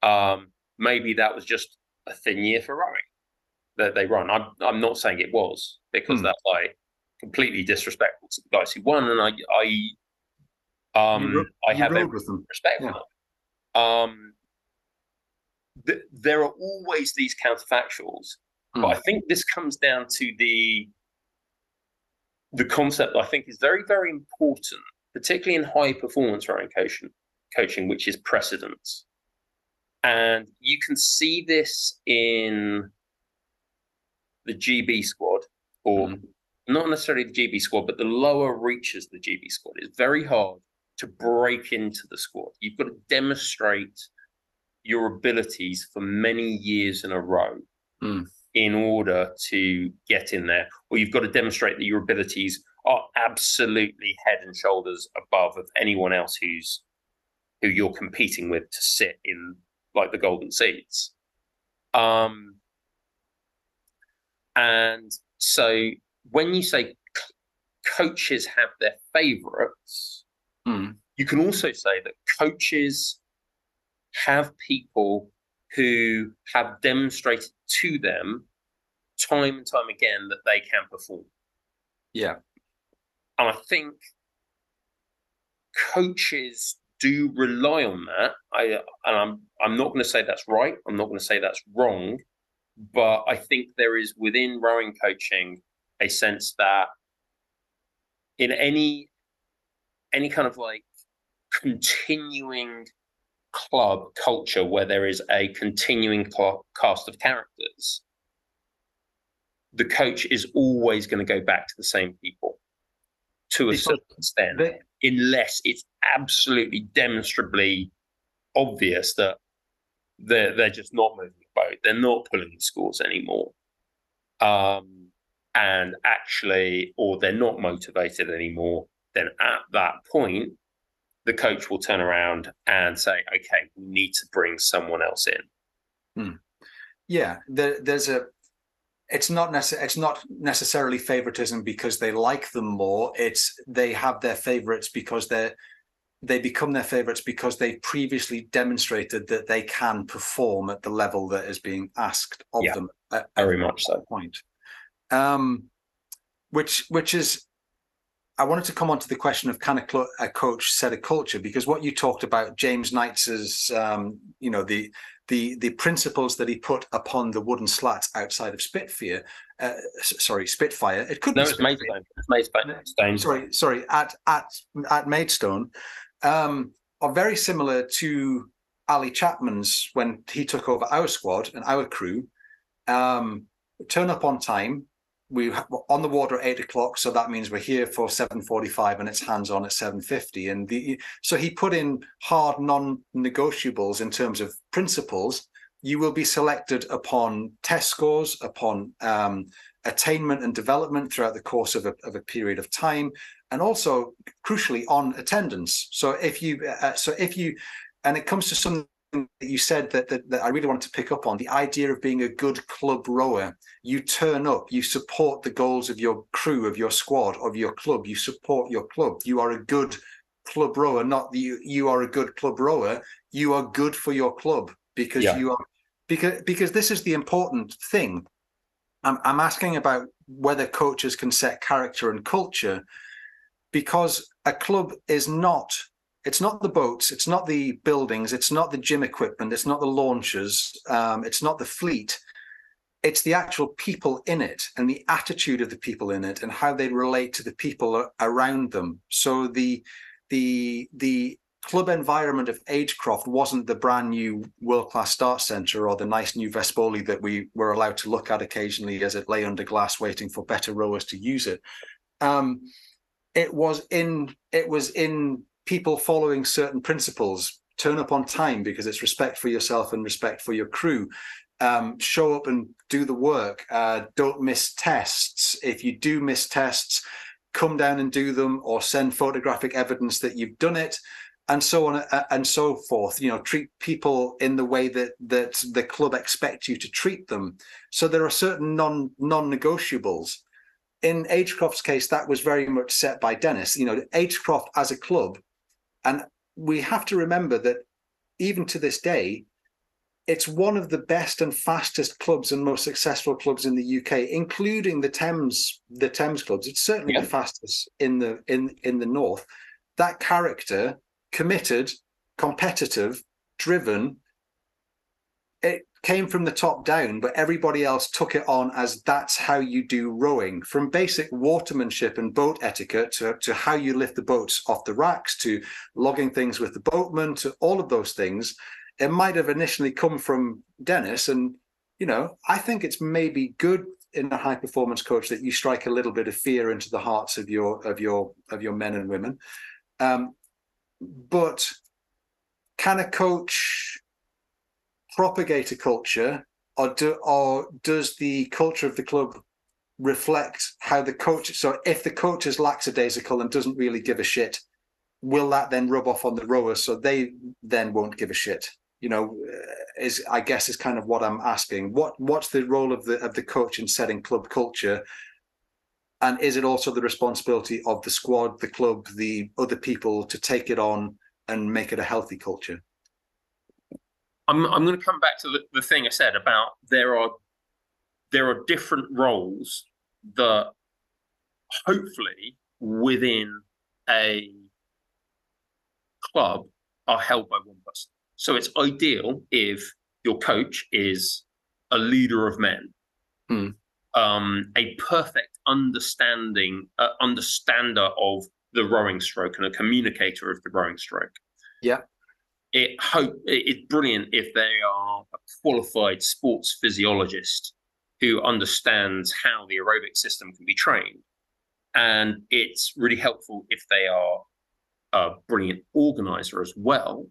Um, maybe that was just a thin year for rowing that they run. I'm I'm not saying it was because hmm. that's like completely disrespectful to the guys who won, and I I um ro- I have a respect yeah. for them. Um, th- there are always these counterfactuals, mm. but I think this comes down to the the concept I think is very very important, particularly in high performance rowing coaching, coaching, which is precedence. And you can see this in the GB squad, or mm. not necessarily the GB squad, but the lower reaches the GB squad. It's very hard to break into the squad. You've got to demonstrate your abilities for many years in a row mm. in order to get in there, or you've got to demonstrate that your abilities are absolutely head and shoulders above of anyone else who's who you're competing with to sit in like the golden seats. Um, and so when you say coaches have their favorites, mm. you can also say that coaches have people who have demonstrated to them time and time again that they can perform. Yeah. And I think coaches do rely on that. I and I'm I'm not going to say that's right. I'm not going to say that's wrong, but I think there is within rowing coaching a sense that in any any kind of like continuing club culture where there is a continuing cast of characters, the coach is always going to go back to the same people to a certain extent, unless it's absolutely demonstrably obvious that they're they're just not moving the boat, they're not pulling the scores anymore, um, and actually, or they're not motivated anymore. Then at that point, the coach will turn around and say, okay, we need to bring someone else in. Hmm. Yeah, there, there's a. It's not necessarily it's not necessarily favoritism because they like them more. It's they have their favorites because they're they become their favorites because they previously demonstrated that they can perform at the level that is being asked of yeah, them. At, very much so. Point. Um, which which is I wanted to come on to the question of can a, cl- a, coach set a culture because what you talked about, James Knights's, um, you know, the the the principles that he put upon the wooden slats outside of Spitfire, uh, sorry, Spitfire. It could no, be it's Maidstone. It's Maidstone. Sorry, sorry, at at at Maidstone, um, are very similar to Ali Chapman's when he took over our squad and our crew. Um, turn up on time, we on the water at eight o'clock, so that means we're here for seven forty-five, and it's hands on at seven fifty. And the so he put in hard non-negotiables in terms of principles you will be selected upon test scores, upon um, attainment and development throughout the course of a, of a period of time, and also crucially on attendance. So if you, uh, so if you, and it comes to something that you said that, that, that I really wanted to pick up on the idea of being a good club rower. You turn up, you support the goals of your crew, of your squad, of your club. You support your club. You are a good club rower, not you. You are a good club rower. You are good for your club because yeah. you are because because this is the important thing. I'm I'm asking about whether coaches can set character and culture because a club is not it's not the boats, it's not the buildings, it's not the gym equipment, it's not the launches, um, it's not the fleet. It's the actual people in it and the attitude of the people in it and how they relate to the people around them. So the the the club environment of Agecroft wasn't the brand new world class start centre or the nice new Vespoli that we were allowed to look at occasionally as it lay under glass waiting for better rowers to use it. Um, it was in it was in people following certain principles turn up on time because it's respect for yourself and respect for your crew. Um, show up and do the work. Uh, don't miss tests. If you do miss tests come down and do them or send photographic evidence that you've done it and so on uh, and so forth. You know treat people in the way that that the club expect you to treat them. So there are certain non non-negotiables. In Agecroft's case, that was very much set by Dennis. You know, Agecroft as a club and we have to remember that even to this day, it's one of the best and fastest clubs and most successful clubs in the UK, including the Thames, the Thames clubs. It's certainly yeah. the fastest in the in in the north. That character, committed, competitive, driven, came from the top down, but everybody else took it on as that's how you do rowing, from basic watermanship and boat etiquette to, to how you lift the boats off the racks to logging things with the boatman to all of those things. It might have initially come from Dennis. And, you know, I think it's maybe good in a high performance coach that you strike a little bit of fear into the hearts of your of your of your men and women. Um, but can a coach propagate a culture, or do or does the culture of the club reflect how the coach? So if the coach is lackadaisical and doesn't really give a shit, will that then rub off on the rowers so they then won't give a shit? You know, uh, is I guess is kind of what I'm asking. What what's the role of the of the coach in setting club culture? And is it also the responsibility of the squad, the club, the other people to take it on and make it a healthy culture? I'm I'm going to come back to the, the thing I said about there are there are different roles that hopefully within a club are held by one person. So it's ideal if your coach is a leader of men, hmm. um, a perfect understanding, uh, understander of the rowing stroke and a communicator of the rowing stroke. Yeah it hope it's brilliant if they are a qualified sports physiologist who understands how the aerobic system can be trained. And it's really helpful if they are a brilliant organizer as well.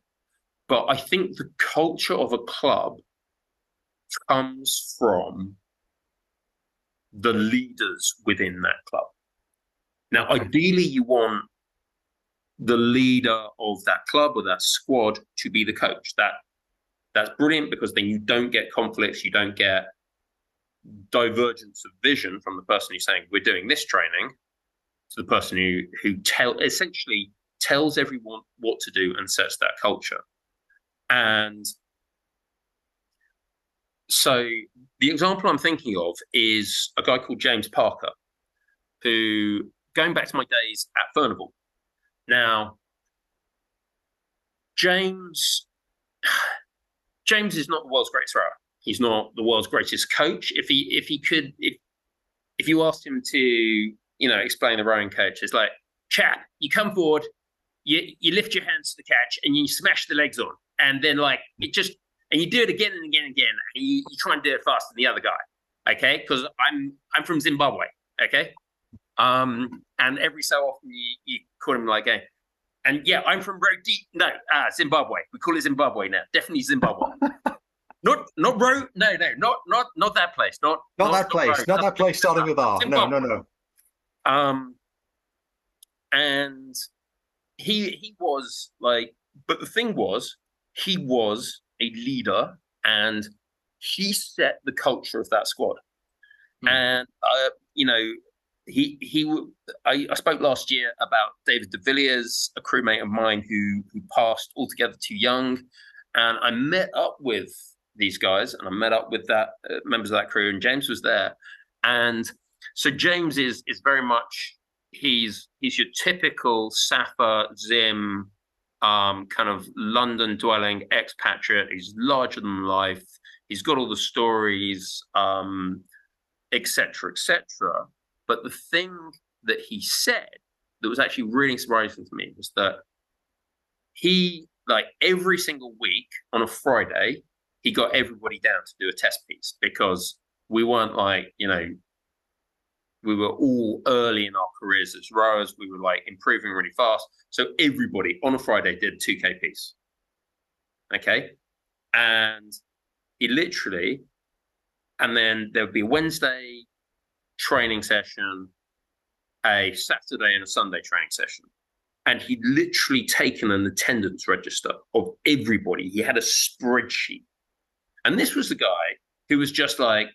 But i think the culture of a club comes from the leaders within that club. Now ideally you want the leader of that club or that squad to be the coach. That that's brilliant because then you don't get conflicts, you don't get divergence of vision from the person who's saying we're doing this training to the person who who tell essentially tells everyone what to do and sets that culture. And so the example I'm thinking of is a guy called James Parker, who going back to my days at Furnivall, now, James James is not the world's greatest rower. He's not the world's greatest coach. If he if he could if if you asked him to you know explain the rowing coach, it's like chap, you come forward, you you lift your hands to the catch, and you smash the legs on, and then like it just and you do it again and again and again, and you, you try and do it faster than the other guy, okay? Because I'm I'm from Zimbabwe, okay? Um, and every so often you, you call him like a, and yeah, I'm from deep, no, uh, Zimbabwe. We call it Zimbabwe now. Definitely Zimbabwe. not not Ro. No, no, not not not that place. Not not, that place. Not, not that place starting with R. No, no, no. Um, and he he was like, but the thing was, he was a leader, and he set the culture of that squad. Mm. And uh, you know, he he I, I, spoke last year about David de Villiers, a crewmate of mine who who passed altogether too young, and I met up with these guys, and I met up with that uh, members of that crew, and James was there, and so James is is very much he's he's your typical Safa Zim um, kind of London dwelling expatriate. He's larger than life. He's got all the stories, um, etc., etc. But the thing that he said that was actually really surprising to me was that he, like every single week on a Friday, he got everybody down to do a test piece because we weren't like, you know, we were all early in our careers as rowers. We were like improving really fast. So everybody on a Friday did a 2K piece. Okay. And he literally, and then there would be Wednesday training session, a Saturday and a Sunday training session. And he'd literally taken an attendance register of everybody. He had a spreadsheet. And this was the guy who was just like,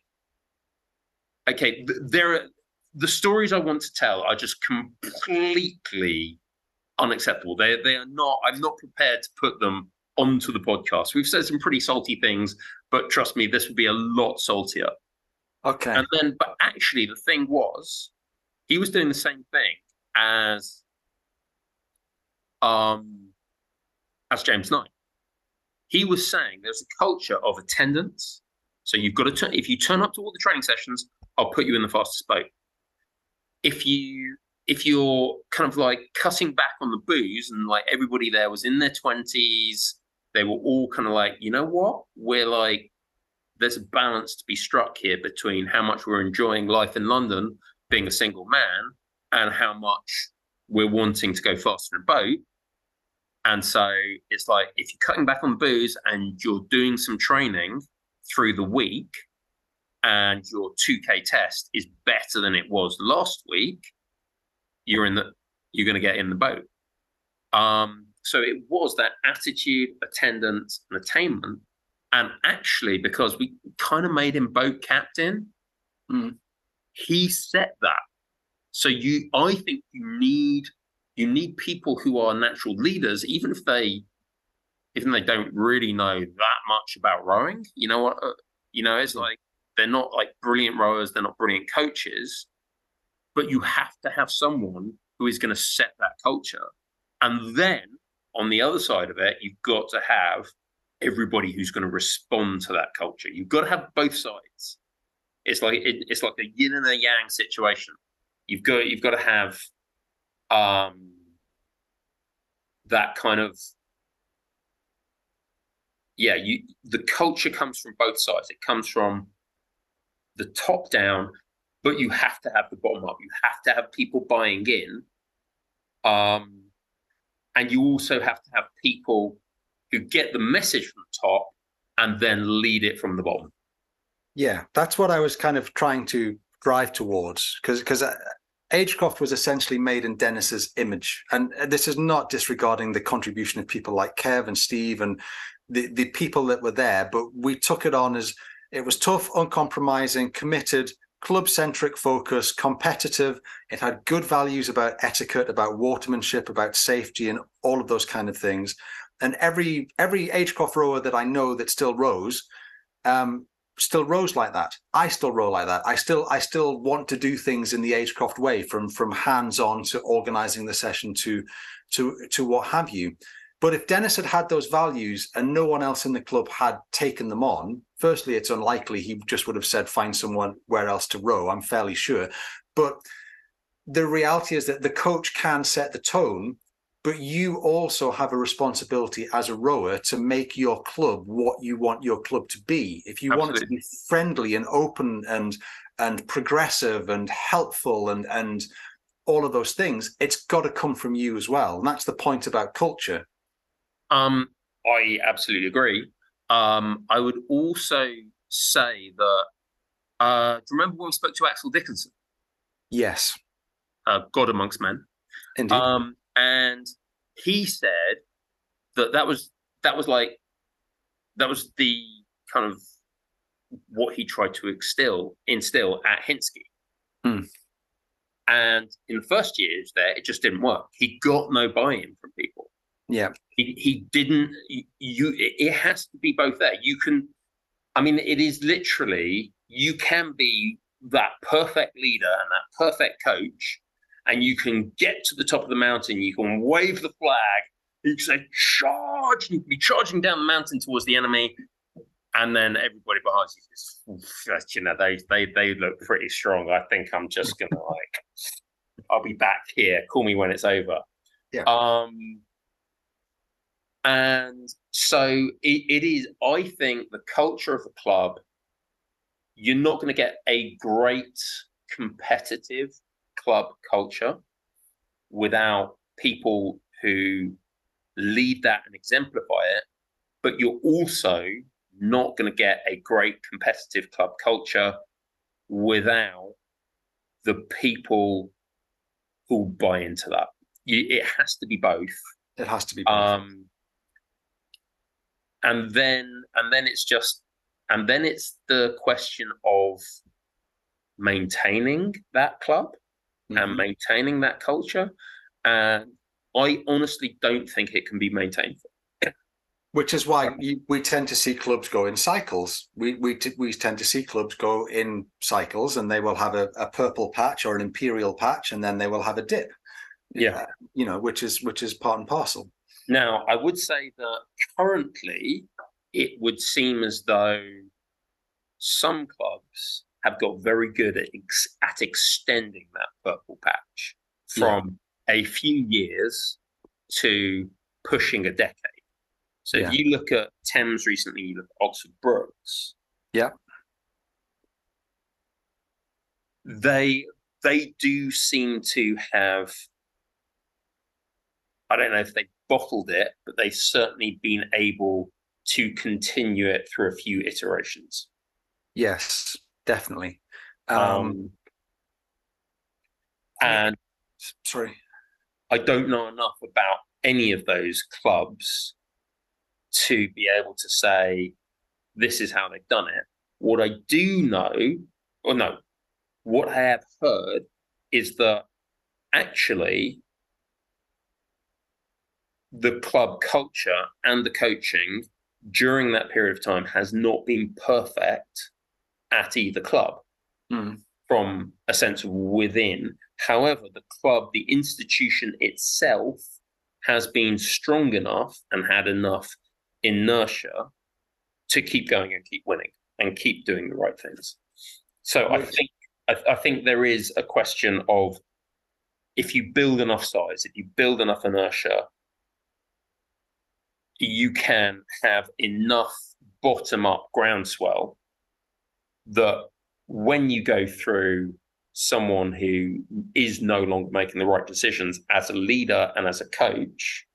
okay, there are the stories I want to tell are just completely unacceptable. They they are not. I'm not prepared to put them onto the podcast. We've said some pretty salty things, but trust me, this would be a lot saltier. Okay. And then, but actually, the thing was, he was doing the same thing as um as James Knight. He was saying there's a culture of attendance. So you've got to turn if you turn up to all the training sessions, I'll put you in the fastest boat if you if you're kind of like cutting back on the booze and like everybody there was in their 20s they were all kind of like you know what we're like there's a balance to be struck here between how much we're enjoying life in london being a single man and how much we're wanting to go faster in a boat and so it's like if you're cutting back on booze and you're doing some training through the week and your 2K test is better than it was last week, you're in the you're going to get in the boat. Um, so it was that attitude, attendance, and attainment. And actually, because we kind of made him boat captain, mm. he set that. So you, I think you need you need people who are natural leaders, even if they even they don't really know that much about rowing. You know what? Uh, you know, it's like they're not like brilliant rowers, they're not brilliant coaches, but you have to have someone who is going to set that culture. And then on the other side of it, you've got to have everybody who's going to respond to that culture. You've got to have both sides. It's like it, it's like a yin and a yang situation. You've got you've got to have um, that kind of yeah. You the culture comes from both sides. It comes from the top down, but you have to have the bottom up. You have to have people buying in. Um, and you also have to have people who get the message from the top and then lead it from the bottom. Yeah, that's what I was kind of trying to drive towards because because uh, Agecroft was essentially made in Dennis's image, and uh, this is not disregarding the contribution of people like Kev and Steve and the the people that were there, but we took it on as it was tough, uncompromising, committed, club centric focus, competitive. It had good values about etiquette, about watermanship, about safety, and all of those kind of things. And every every Agecroft rower that I know that still rows, um, still rows like that. I still row like that. I still I still want to do things in the Agecroft way, from from hands on to organising the session to to to what have you. But if Dennis had had those values and no one else in the club had taken them on, firstly, it's unlikely he just would have said, find someone where else to row. I'm fairly sure. But the reality is that the coach can set the tone, but you also have a responsibility as a rower to make your club what you want your club to be. If you Absolutely. want it to be friendly and open and and progressive and helpful and and all of those things, it's got to come from you as well. And that's the point about culture um, I absolutely agree. Um, I would also say that. Uh, do you remember when we spoke to Axel Dickinson? Yes, uh, God amongst men. indeed. Um, and he said that that was that was like that was the kind of what he tried to instill instill at Hinksey. Hmm. And in the first years there, it just didn't work. He got no buy-in from people. yeah, He, he didn't. You. It has to be both there. You can. I mean, it is literally you can be that perfect leader and that perfect coach, and you can get to the top of the mountain. You can wave the flag. You can say charge. You can be charging down the mountain towards the enemy, and then everybody behind you is, "Oof, you know, they they they look pretty strong. I think I'm just gonna like, I'll be back here. Call me when it's over. Yeah. Um. And so it, it is. I think the culture of the club. You're not going to get a great competitive club culture without people who lead that and exemplify it. But you're also not going to get a great competitive club culture without the people who buy into that. You, it has to be both. it has to be. both. Um, and then and then it's just and then it's the question of maintaining that club and Mhm. maintaining that culture. And I honestly don't think it can be maintained. Which is why you, we tend to see clubs go in cycles. We we we tend to see clubs go in cycles, and they will have a, a purple patch or an imperial patch, and then they will have a dip. Yeah. Uh, you know, which is which is part and parcel. Now, I would say that currently it would seem as though some clubs have got very good at, ex- at extending that purple patch from a few years to pushing a decade. So Yeah. if you look at Thames recently, you look at Oxford Brookes. Yeah. They they do seem to have I don't know if they bottled it, but they've certainly been able to continue it through a few iterations. Yes, definitely. Um, Um, and sorry. I don't know enough about any of those clubs to be able to say this is how they've done it. What I do know, or no, what I have heard is that actually the club culture and the coaching during that period of time has not been perfect at either club Mm. from a sense of within. However, the club, the institution itself, has been strong enough and had enough inertia to keep going and keep winning and keep doing the right things. So I think I, I think there is a question of if you build enough size, if you build enough inertia, you can have enough bottom up groundswell that when you go through someone who is no longer making the right decisions as a leader and as a coach,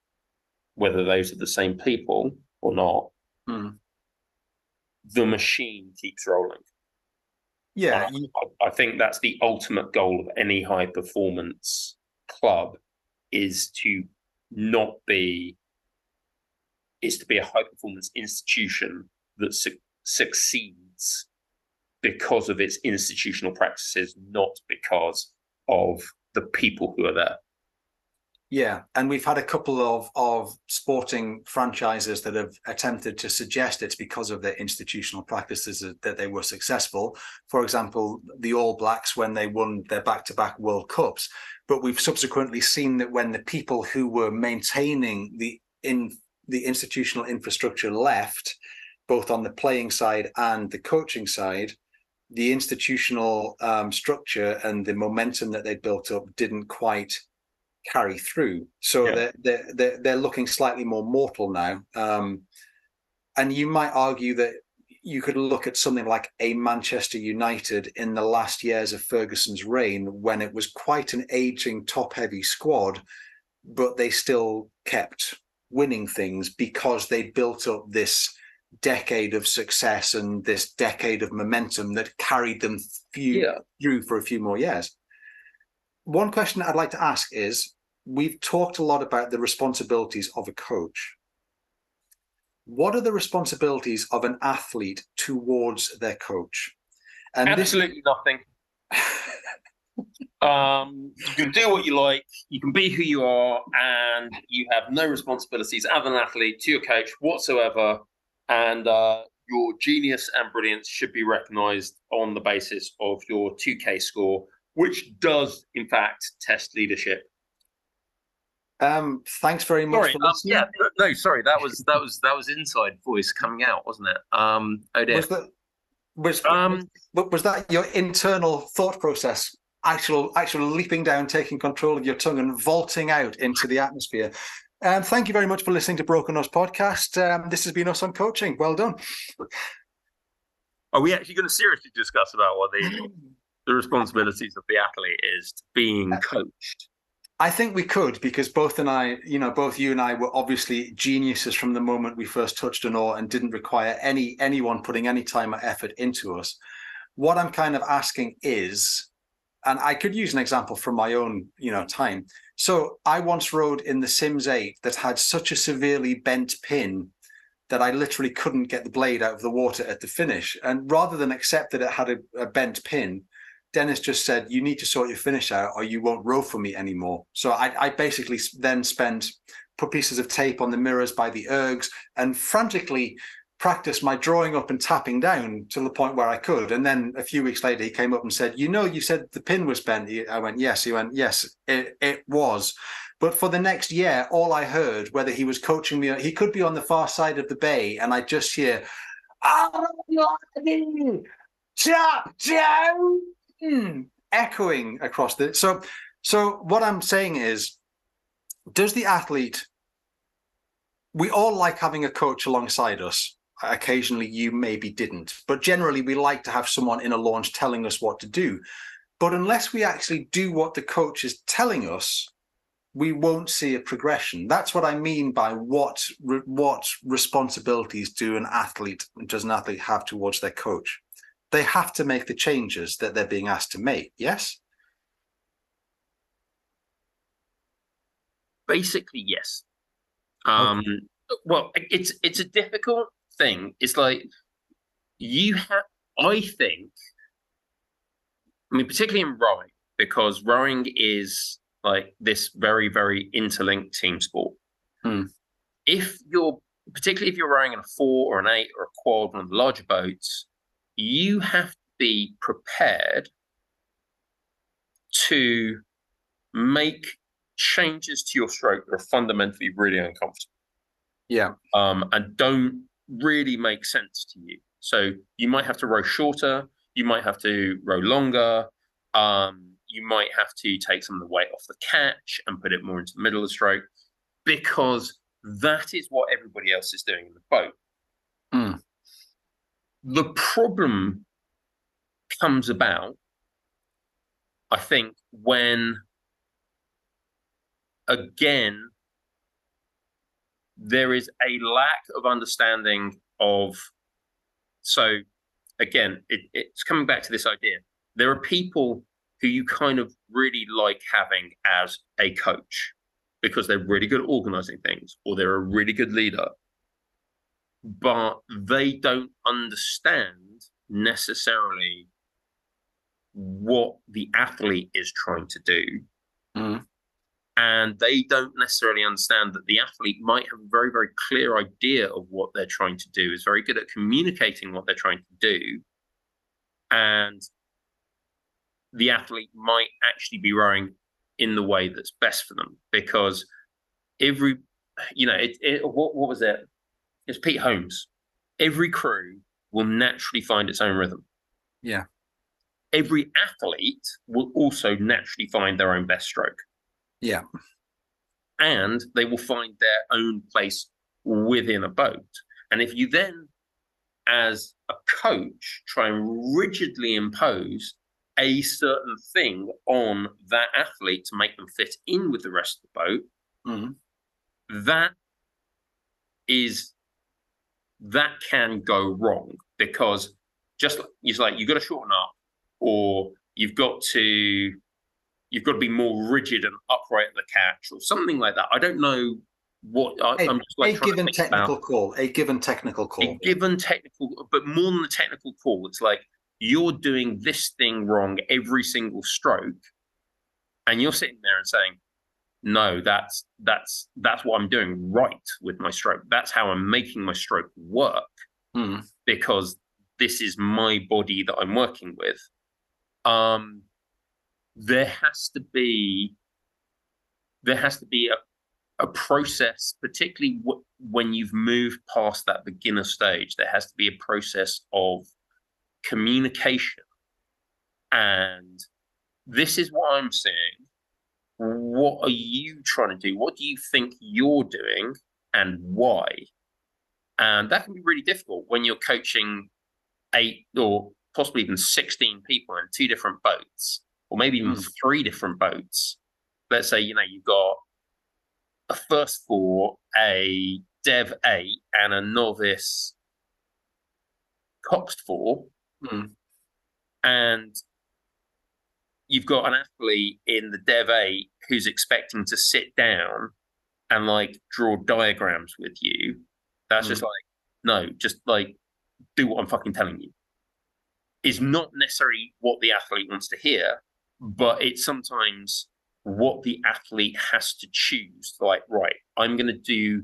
whether those are the same people or not, Mm. the machine keeps rolling. Yeah, you- I, I think that's the ultimate goal of any high performance club is to not be is to be a high performance institution that su- succeeds because of its institutional practices, not because of the people who are there. Yeah, and we've had a couple of of sporting franchises that have attempted to suggest it's because of their institutional practices that they were successful. For example, the All Blacks when they won their back-to-back World Cups, but we've subsequently seen that when the people who were maintaining the in the institutional infrastructure left, both on the playing side and the coaching side, the institutional um, structure and the momentum that they built up didn't quite carry through. So Yeah. they're, they're they're they're looking slightly more mortal now. Um, and you might argue that you could look at something like a Manchester United in the last years of Ferguson's reign, when it was quite an aging, top-heavy squad, but they still kept winning things because they built up this decade of success and this decade of momentum that carried them few, Yeah. through for a few more years. One question I'd like to ask is we've talked a lot about the responsibilities of a coach. What are the responsibilities of an athlete towards their coach? And this Absolutely nothing. Um, you can do what you like. You can be who you are, and you have no responsibilities as an athlete to your coach whatsoever. And uh, your genius and brilliance should be recognised on the basis of your 2K score, which does, in fact, test leadership. um, thanks very much Sorry, for um, yeah, no, sorry, that was that was that was inside voice coming out, wasn't it? Um, oh dear. Was that was, Um, But was that your internal thought process? Actual, actual leaping down, taking control of your tongue, and vaulting out into the atmosphere. And thank you very much for listening to Broken Oars podcast. Um, this has been us on coaching. Well done. are we actually going to seriously discuss about what the the responsibilities of the athlete is being coached? I think we could because both and I, you know, both you and I were obviously geniuses from the moment we first touched an oar and didn't require any anyone putting any time or effort into us. What I'm kind of asking is, and I could use an example from my own, you know, time. So I once rode in the Sims 8 that had such a severely bent pin that I literally couldn't get the blade out of the water at the finish. And rather than accept that it had a, a bent pin, Dennis just said, "You need to sort your finish out, or you won't row for me anymore." So I, I basically then spent put pieces of tape on the mirrors by the ergs and frantically practiced my drawing up and tapping down to the point where I could. And then a few weeks later, he came up and said, "You know, you said the pin was bent." I went, "Yes." He went, "Yes, it it was." But for the next year, all I heard, whether he was coaching me, he could be on the far side of the bay, and I just hear, "Oh, tap down." Hmm, echoing across the so so what i'm saying is does the athlete we all like having a coach alongside us occasionally you maybe didn't but generally we like to have someone in a launch telling us what to do but unless we actually do what the coach is telling us we won't see a progression that's what i mean by what re- what responsibilities do an athlete does an athlete have towards their coach they have to make the changes that they're being asked to make. Yes. Basically, yes. Um, Well, it's it's a difficult thing. It's like you have. I think. I mean, particularly in rowing, because rowing is like this very very interlinked team sport. Hmm. If you're particularly if you're rowing in a four or an eight or a quad, one of the larger boats, you have to be prepared to make changes to your stroke that are fundamentally really uncomfortable Yeah. um, and don't really make sense to you. So you might have to row shorter, you might have to row longer, um, you might have to take some of the weight off the catch and put it more into the middle of the stroke because that is what everybody else is doing in the boat. Mm. The problem comes about, I think, when again there is a lack of understanding of so again it, it's coming back to this idea there are people who you kind of really like having as a coach because they're really good at organizing things or they're a really good leader but they don't understand necessarily what the athlete is trying to do. And they don't necessarily understand that the athlete might have a very very clear idea of what they're trying to do is very good at communicating what they're trying to do and the athlete might actually be rowing in the way that's best for them because every you know it, it what, what was it? It's pete holmes. Every crew will naturally find its own rhythm. Yeah. every athlete will also naturally find their own best stroke Yeah. and they will find their own place within a boat. And if you then, as a coach, try and rigidly impose a certain thing on that athlete to make them fit in with the rest of the boat, Mhm. that is that can go wrong because just it's like you've got to shorten up or you've got to you've got to be more rigid and upright at the catch or something like that. I don't know what I, a, am just like a given technical about. call. A given technical call. A given technical, but more than the technical call, it's like you're doing this thing wrong every single stroke, and you're sitting there and saying, "No, that's that's that's what I'm doing right with my stroke. That's how I'm making my stroke work Mm. because this is my body that I'm working with." Um, there has to be there has to be a a process, particularly w- when you've moved past that beginner stage, there has to be a process of communication. And this is what I'm saying. What are you trying to do? What do you think you're doing and why? And that can be really difficult when you're coaching eight or possibly even 16 people in two different boats, or maybe even Mm. three different boats. Let's say, you know, you've got a first four, a Dev eight, and a novice Coxed four, Mm. and you've got an athlete in the Dev eight who's expecting to sit down and like draw diagrams with you. That's just like, no, just like do what I'm fucking telling you. Is not necessarily what the athlete wants to hear, but it's sometimes what the athlete has to choose. Like, right, I'm going to do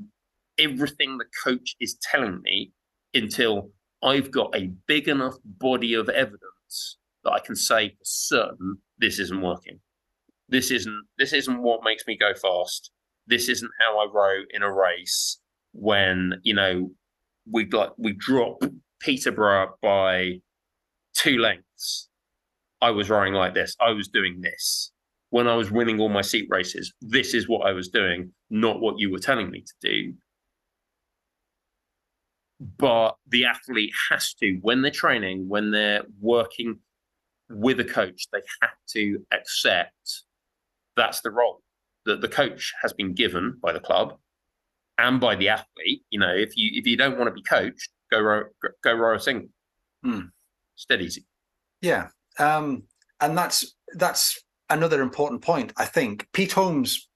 everything the coach is telling me until I've got a big enough body of evidence that I can say for certain this isn't working. This isn't this isn't what makes me go fast. This isn't how I row in a race when, you know, we got we drop Peterborough by two lengths. I was rowing like this. I was doing this when I was winning all my seat races, this is what I was doing, not what you were telling me to do. But the athlete has to, when they're training, when they're working with a coach, they have to accept that's the role that the coach has been given by the club and by the athlete. You know, if you if you don't want to be coached, go row go row a single. Hmm. It's dead easy. Yeah, um, and that's that's another important point. I think Pete Holmes,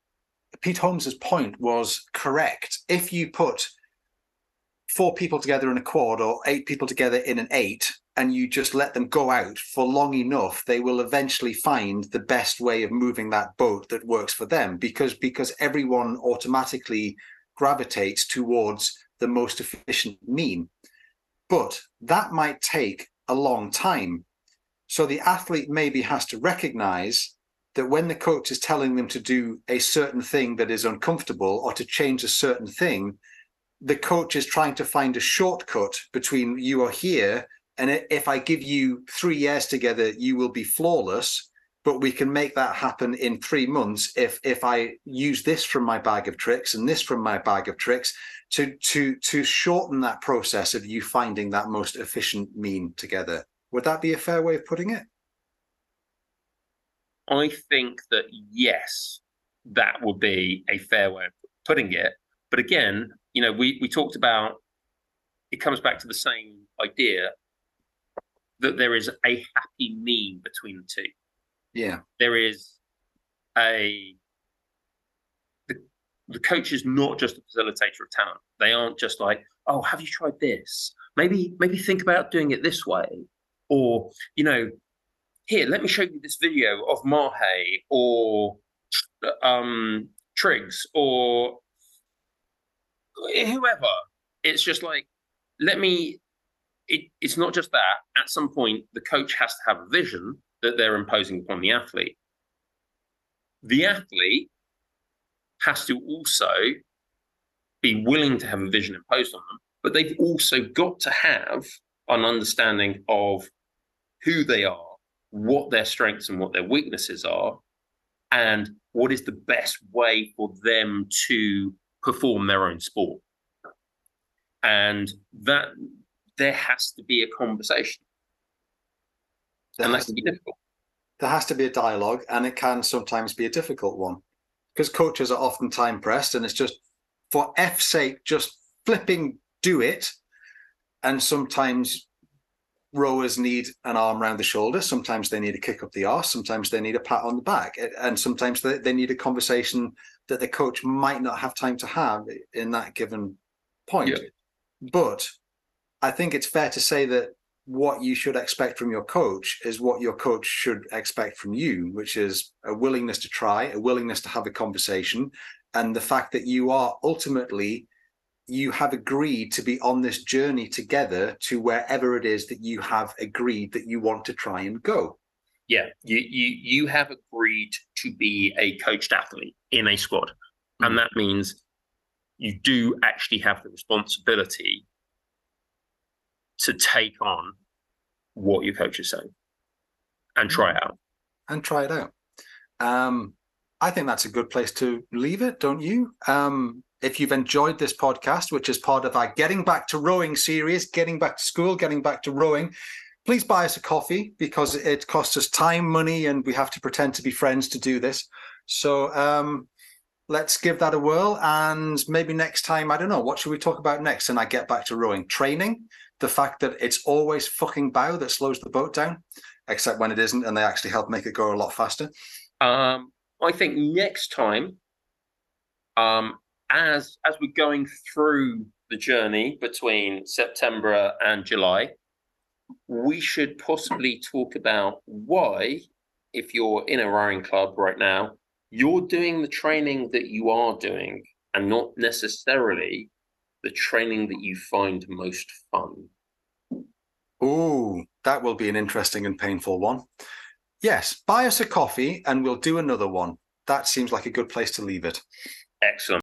Pete Holmes's point was correct. If you put four people together in a quad or eight people together in an eight, and you just let them go out for long enough, they will eventually find the best way of moving that boat that works for them. Because because everyone automatically gravitates towards the most efficient mean. But that might take a long time. So the athlete maybe has to recognize that when the coach is telling them to do a certain thing that is uncomfortable or to change a certain thing, the coach is trying to find a shortcut between you are here. And if I give you three years together, you will be flawless. But we can make that happen in three months if if I use this from my bag of tricks and this from my bag of tricks to to to shorten that process of you finding that most efficient mean together. Would that be a fair way of putting it? I think that yes, that would be a fair way of putting it. But again, you know, we we talked about it comes back to the same idea that there is a happy mean between the two. Yeah. There is a the, the coach is not just a facilitator of talent. They aren't just like, oh, have you tried this? Maybe maybe think about doing it this way. Or, you know, here, let me show you this video of Mahe or um, Triggs or whoever. It's just like, let me. It, it's not just that. At some point, the coach has to have a vision that they're imposing upon the athlete. The athlete has to also be willing to have a vision imposed on them, but they've also got to have an understanding of who they are, what their strengths and what their weaknesses are, and what is the best way for them to perform their own sport. And that there has to be a conversation. There and that can be difficult. there has to be a dialogue and it can sometimes be a difficult one because coaches are often time pressed and it's just for f's sake just flipping do it and sometimes rowers need an arm around the shoulder. Sometimes they need a kick up the arse. Sometimes they need a pat on the back. And sometimes they, they need a conversation that the coach might not have time to have in that given point. Yeah. But I think it's fair to say that what you should expect from your coach is what your coach should expect from you, which is a willingness to try, a willingness to have a conversation, and the fact that you are ultimately you have agreed to be on this journey together to wherever it is that you have agreed that you want to try and go. Yeah, you you you have agreed to be a coached athlete in a squad, mm-hmm. and that means you do actually have the responsibility to take on what your coach is saying and try it out. And try it out. Um, I think that's a good place to leave it, don't you? Um, if you've enjoyed this podcast, which is part of our Getting Back to Rowing series, getting back to school, getting back to rowing, please buy us a coffee because it costs us time, money, and we have to pretend to be friends to do this. So um, let's give that a whirl. And maybe next time, I don't know, what should we talk about next? And I get back to rowing training, the fact that it's always fucking bow that slows the boat down, except when it isn't, and they actually help make it go a lot faster. Um, I think next time, um, as as we're going through the journey between September and July, we should possibly talk about why, if you're in a rowing club right now, you're doing the training that you are doing and not necessarily the training that you find most fun. Oh, that will be an interesting and painful one. Yes, buy us a coffee and we'll do another one. That seems like a good place to leave it. Excellent.